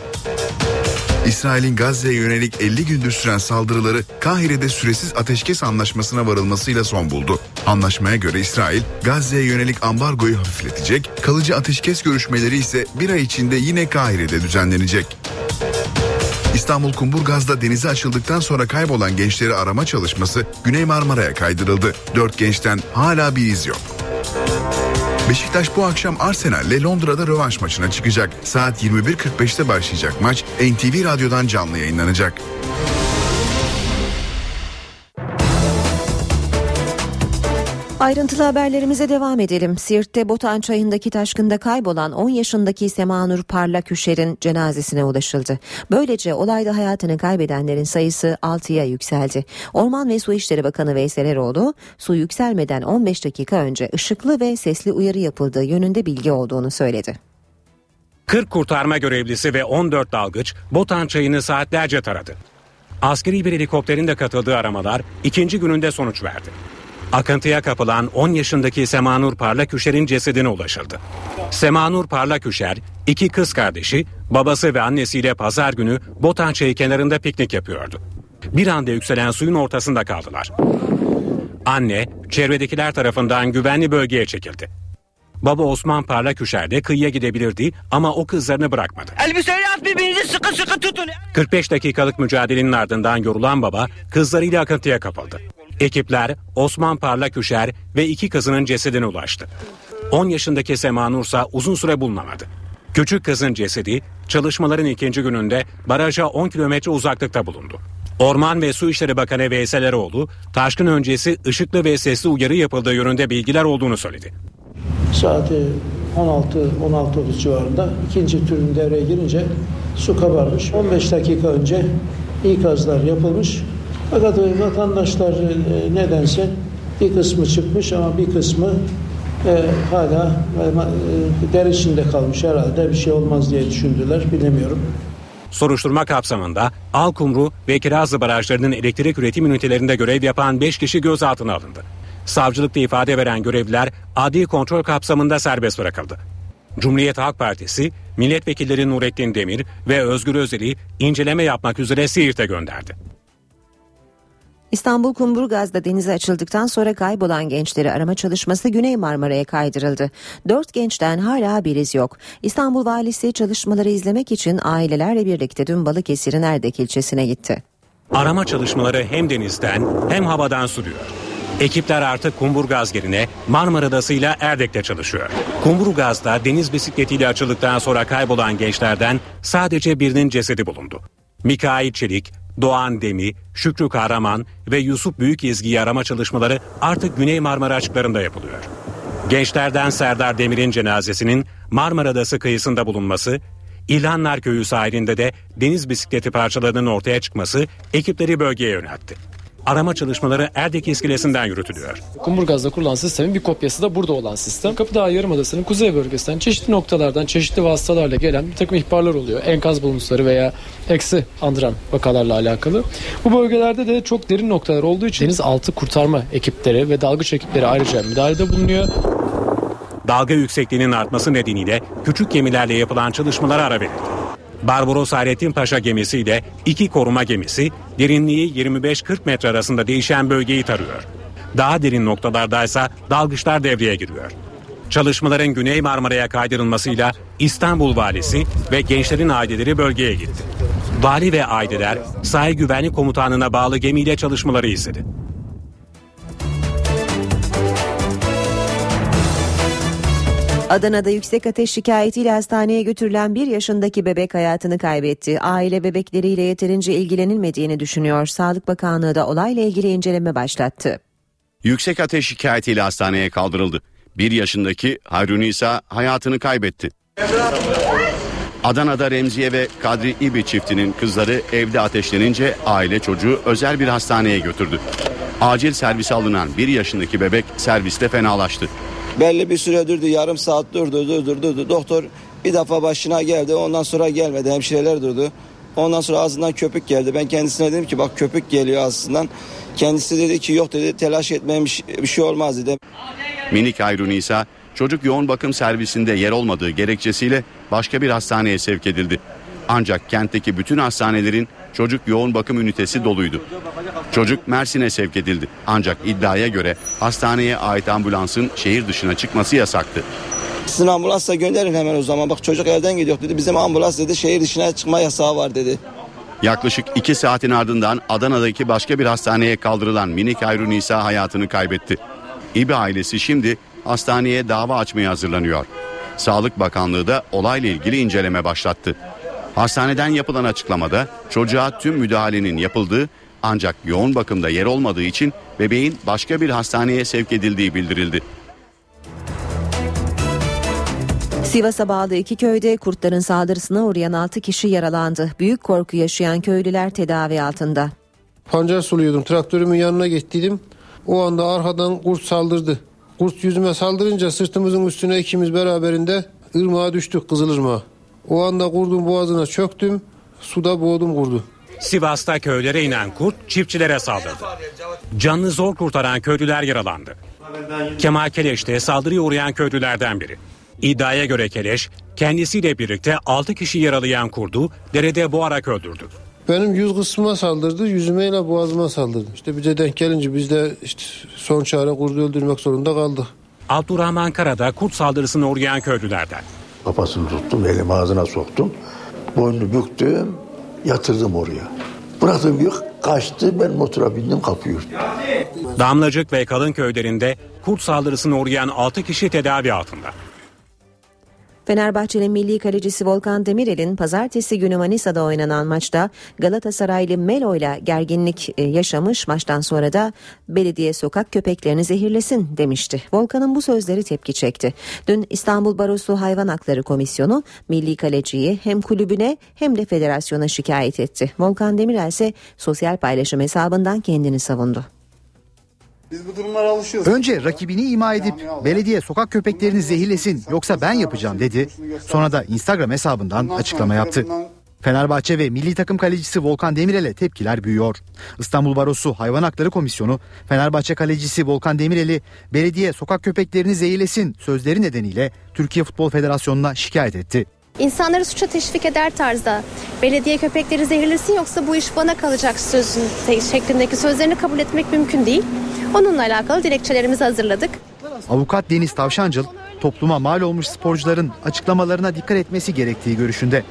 İsrail'in Gazze'ye yönelik 50 gündür süren saldırıları Kahire'de süresiz ateşkes anlaşmasına varılmasıyla son buldu. Anlaşmaya göre İsrail, Gazze'ye yönelik ambargoyu hafifletecek, kalıcı ateşkes görüşmeleri ise bir ay içinde yine Kahire'de düzenlenecek. İstanbul Kumburgaz'da denize açıldıktan sonra kaybolan gençleri arama çalışması Güney Marmara'ya kaydırıldı. Dört gençten hala bir iz yok. Beşiktaş bu akşam Arsenal'le Londra'da rövanş maçına çıkacak. Saat 21.45'te başlayacak maç NTV Radyo'dan canlı yayınlanacak. Ayrıntılı haberlerimize devam edelim. Siirt'te Botan Çayı'ndaki taşkında kaybolan 10 yaşındaki Semanur Parlaküşer'in cenazesine ulaşıldı. Böylece olayda hayatını kaybedenlerin sayısı 6'ya yükseldi. Orman ve Su İşleri Bakanı Veysel Eroğlu, su yükselmeden 15 dakika önce ışıklı ve sesli uyarı yapıldığı yönünde bilgi olduğunu söyledi. 40 kurtarma görevlisi ve 14 dalgıç Botan Çayı'nı saatlerce taradı. Askeri bir helikopterin de katıldığı aramalar ikinci gününde sonuç verdi. Akıntıya kapılan 10 yaşındaki Semanur Parlaküşer'in cesedine ulaşıldı. Semanur Parlaküşer, iki kız kardeşi, babası ve annesiyle pazar günü Botan Çayı kenarında piknik yapıyordu. Bir anda yükselen suyun ortasında kaldılar. Anne, çevredekiler tarafından güvenli bölgeye çekildi. Baba Osman Parlaküşer de kıyıya gidebilirdi ama o kızlarını bırakmadı. Elbiseyi at birbirinizi sıkı sıkı tutun. 45 dakikalık mücadelenin ardından yorulan baba kızlarıyla akıntıya kapıldı. Ekipler Osman Parlaküşer ve iki kızının cesedine ulaştı. 10 yaşındaki Sema Nursa uzun süre bulunamadı. Küçük kızın cesedi çalışmaların ikinci gününde baraja 10 kilometre uzaklıkta bulundu. Orman ve Su İşleri Bakanı Veysel Eroğlu, taşkın öncesi ışıklı ve sesli uyarı yapıldığı yönünde bilgiler olduğunu söyledi. Saati 16-16.30 civarında ikinci türün devreye girince su kabarmış. 15 dakika önce ikazlar yapılmış. Fakat vatandaşlar e, nedense bir kısmı çıkmış ama bir kısmı e, hala e, der içinde kalmış herhalde bir şey olmaz diye düşündüler bilemiyorum. Soruşturma kapsamında Alkumru ve Kirazlı barajlarının elektrik üretim ünitelerinde görev yapan 5 kişi gözaltına alındı. Savcılıkta ifade veren görevliler adli kontrol kapsamında serbest bırakıldı. Cumhuriyet Halk Partisi, milletvekilleri Nurettin Demir ve Özgür Özel'i inceleme yapmak üzere Siirt'e gönderdi. İstanbul Kumburgaz'da denize açıldıktan sonra kaybolan gençleri arama çalışması Güney Marmara'ya kaydırıldı. Dört gençten hala bir iz yok. İstanbul Valisi çalışmaları izlemek için ailelerle birlikte dün Balıkesir'in Erdek ilçesine gitti. Arama çalışmaları hem denizden hem havadan sürüyor. Ekipler artık Kumburgaz yerine Marmara Adası'yla Erdek'te çalışıyor. Kumburgaz'da deniz bisikletiyle açıldıktan sonra kaybolan gençlerden sadece birinin cesedi bulundu. Mikail Çelik, Doğan Demi, Şükrü Kahraman ve Yusuf Büyükizgi'yi arama çalışmaları artık Güney Marmara açıklarında yapılıyor. Gençlerden Serdar Demir'in cenazesinin Marmara Adası kıyısında bulunması, İlhanlar Köyü sahilinde de deniz bisikleti parçalarının ortaya çıkması ekipleri bölgeye yöneltti. Arama çalışmaları Erdek iskelesinden yürütülüyor. Kumburgaz'da kurulan sistemin bir kopyası da burada olan sistem. Kapıdağ Yarımadası'nın kuzey bölgesinden çeşitli noktalardan çeşitli vasıtalarla gelen bir takım ihbarlar oluyor. Enkaz buluntusları veya eksi andıran vakalarla alakalı. Bu bölgelerde de çok derin noktalar olduğu için denizaltı kurtarma ekipleri ve dalgıç ekipleri ayrıca müdahalede bulunuyor. Dalga yüksekliğinin artması nedeniyle küçük gemilerle yapılan çalışmalara ara verildi. Barbaros Hayrettin Paşa gemisi ile iki koruma gemisi derinliği 25-40 metre arasında değişen bölgeyi tarıyor. Daha derin noktalardaysa dalgıçlar devreye giriyor. Çalışmaların Güney Marmara'ya kaydırılmasıyla İstanbul Valisi ve gençlerin aileleri bölgeye gitti. Vali ve aileler sahil güvenlik komutanına bağlı gemiyle çalışmaları izledi. Adana'da yüksek ateş şikayetiyle hastaneye götürülen bir yaşındaki bebek hayatını kaybetti. Aile bebekleriyle yeterince ilgilenilmediğini düşünüyor. Sağlık Bakanlığı da olayla ilgili inceleme başlattı. Yüksek ateş şikayetiyle hastaneye kaldırıldı. Bir yaşındaki Hayrun İsa hayatını kaybetti. Adana'da Remziye ve Kadri İbi çiftinin kızları evde ateşlenince aile çocuğu özel bir hastaneye götürdü. Acil servise alınan 1 yaşındaki bebek serviste fenalaştı. Belli bir süre durdu yarım saat durdu durdu durdu. Doktor bir defa başına geldi ondan sonra gelmedi hemşireler durdu. Ondan sonra ağzından köpük geldi. Ben kendisine dedim ki bak köpük geliyor ağzından. Kendisi dedi ki yok dedi telaş etmeyin bir şey olmaz dedi. Minik Hayrun İsa çocuk yoğun bakım servisinde yer olmadığı gerekçesiyle başka bir hastaneye sevk edildi. Ancak kentteki bütün hastanelerin çocuk yoğun bakım ünitesi doluydu. Çocuk Mersin'e sevk edildi. Ancak iddiaya göre hastaneye ait ambulansın şehir dışına çıkması yasaktı. Sizin ambulansla gönderin hemen o zaman. Bak çocuk evden gidiyor dedi. Bizim ambulans dedi şehir dışına çıkma yasağı var dedi. Yaklaşık iki saatin ardından Adana'daki başka bir hastaneye kaldırılan minik Hayrun İsa hayatını kaybetti. İbi ailesi şimdi hastaneye dava açmaya hazırlanıyor. Sağlık Bakanlığı da olayla ilgili inceleme başlattı. Hastaneden yapılan açıklamada çocuğa tüm müdahalenin yapıldığı ancak yoğun bakımda yer olmadığı için bebeğin başka bir hastaneye sevk edildiği bildirildi. Sivas'a bağlı iki köyde kurtların saldırısına uğrayan 6 kişi yaralandı. Büyük korku yaşayan köylüler tedavi altında. Pancar suluyordum. Traktörümün yanına gittiydim. O anda arkadan kurt saldırdı. Kurt yüzüme saldırınca sırtımızın üstüne ikimiz beraberinde ırmağa düştük Kızılırmağa. O anda kurdun boğazına çöktüm. Suda boğdum kurdu. Sivas'ta köylere inen kurt çiftçilere saldırdı. Canını zor kurtaran köylüler yaralandı. Kemal Keleş de saldırıya uğrayan köylülerden biri. İddiaya göre Keleş kendisiyle birlikte 6 kişi yaralayan kurdu derede boğarak öldürdü. Benim yüz kısmıma saldırdı, yüzüme ile boğazıma saldırdı. İşte bize denk gelince biz de işte son çare kurdu öldürmek zorunda kaldık. Abdurrahman Karada kurt saldırısına uğrayan köylülerden. Kafasını tuttum, elimi ağzına soktum. Boynunu büktüm, yatırdım oraya. Bıraktım yük, kaçtı, ben motora bindim kapıyı Damlacık ve Kalın köylerinde kurt saldırısına uğrayan 6 kişi tedavi altında. Fenerbahçe'nin milli kalecisi Volkan Demirel'in pazartesi günü Manisa'da oynanan maçta Galatasaraylı Melo ile gerginlik e, yaşamış maçtan sonra da belediye sokak köpeklerini zehirlesin demişti. Volkan'ın bu sözleri tepki çekti. Dün İstanbul Barosu Hayvan Hakları Komisyonu milli kaleciyi hem kulübüne hem de federasyona şikayet etti. Volkan Demirel ise sosyal paylaşım hesabından kendini savundu. Biz bu durumlara alışıyoruz. Önce rakibini ima edip belediye sokak köpeklerini zehirlesin yoksa ben yapacağım dedi. Sonra da Instagram hesabından açıklama yaptı. Fenerbahçe ve milli takım kalecisi Volkan Demirel'e tepkiler büyüyor. İstanbul Barosu Hayvan Hakları Komisyonu Fenerbahçe kalecisi Volkan Demirel'i belediye sokak köpeklerini zehirlesin sözleri nedeniyle Türkiye Futbol Federasyonu'na şikayet etti. İnsanları suça teşvik eder tarzda belediye köpekleri zehirlesin yoksa bu iş bana kalacak sözün şeklindeki sözlerini kabul etmek mümkün değil. Onunla alakalı dilekçelerimizi hazırladık. Avukat Deniz Tavşancıl topluma mal olmuş sporcuların açıklamalarına dikkat etmesi gerektiği görüşünde.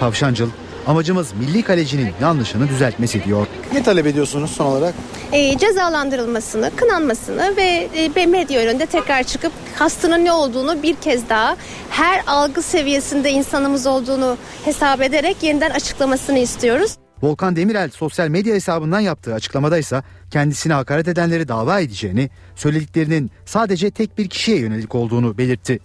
Tavşancıl amacımız milli kalecinin yanlışını düzeltmesi diyor. Ne talep ediyorsunuz son olarak? E, cezalandırılmasını, kınanmasını ve e, medya önünde tekrar çıkıp kastının ne olduğunu bir kez daha her algı seviyesinde insanımız olduğunu hesap ederek yeniden açıklamasını istiyoruz. Volkan Demirel sosyal medya hesabından yaptığı açıklamada ise kendisine hakaret edenleri dava edeceğini, söylediklerinin sadece tek bir kişiye yönelik olduğunu belirtti.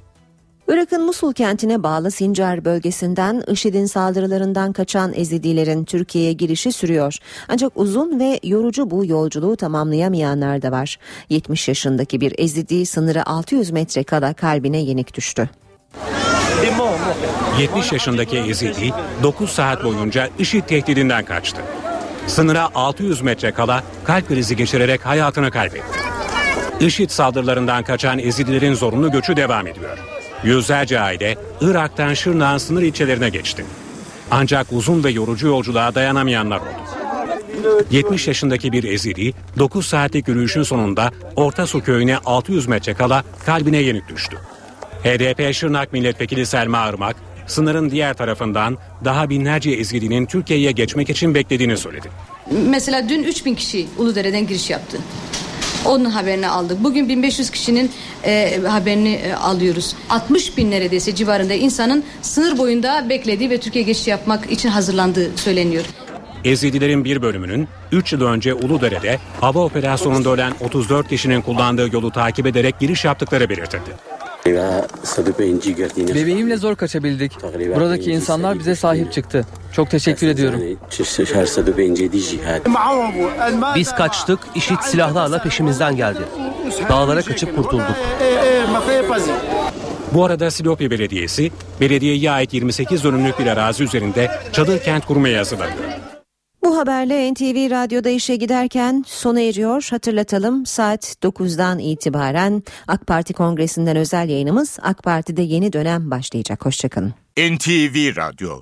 Irak'ın Musul kentine bağlı Sincar bölgesinden IŞİD'in saldırılarından kaçan Ezidilerin Türkiye'ye girişi sürüyor. Ancak uzun ve yorucu bu yolculuğu tamamlayamayanlar da var. 70 yaşındaki bir Ezidi sınırı 600 metre kala kalbine yenik düştü. 70 yaşındaki Ezidi 9 saat boyunca IŞİD tehdidinden kaçtı. Sınıra 600 metre kala kalp krizi geçirerek hayatını kaybetti. IŞİD saldırılarından kaçan Ezidilerin zorunlu göçü devam ediyor. Yüzlerce aile Irak'tan Şırnak'ın sınır ilçelerine geçti. Ancak uzun ve yorucu yolculuğa dayanamayanlar oldu. 70 yaşındaki bir Ezidi 9 saatlik yürüyüşün sonunda Orta Su köyüne 600 metre kala kalbine yenik düştü. HDP Şırnak Milletvekili Selma Irmak, sınırın diğer tarafından daha binlerce Ezgidi'nin Türkiye'ye geçmek için beklediğini söyledi. Mesela dün 3000 kişi Uludere'den giriş yaptı. Onun haberini aldık. Bugün 1500 kişinin e, haberini e, alıyoruz. 60 bin neredeyse civarında insanın sınır boyunda beklediği ve Türkiye geçiş yapmak için hazırlandığı söyleniyor. Ezidilerin bir bölümünün 3 yıl önce Uludere'de hava operasyonunda ölen 34 kişinin kullandığı yolu takip ederek giriş yaptıkları belirtildi. Bebeğimle zor kaçabildik. Buradaki insanlar bize sahip çıktı. Çok teşekkür ediyorum. Biz kaçtık, işit silahlarla peşimizden geldi. Dağlara kaçıp kurtulduk. Bu arada Silopi Belediyesi, belediyeye ait 28 dönümlük bir arazi üzerinde çadır kent kurmaya hazırlanıyor. Bu haberle NTV Radyo'da işe giderken sona eriyor. Hatırlatalım saat 9'dan itibaren AK Parti Kongresi'nden özel yayınımız AK Parti'de yeni dönem başlayacak. Hoşçakalın. NTV Radyo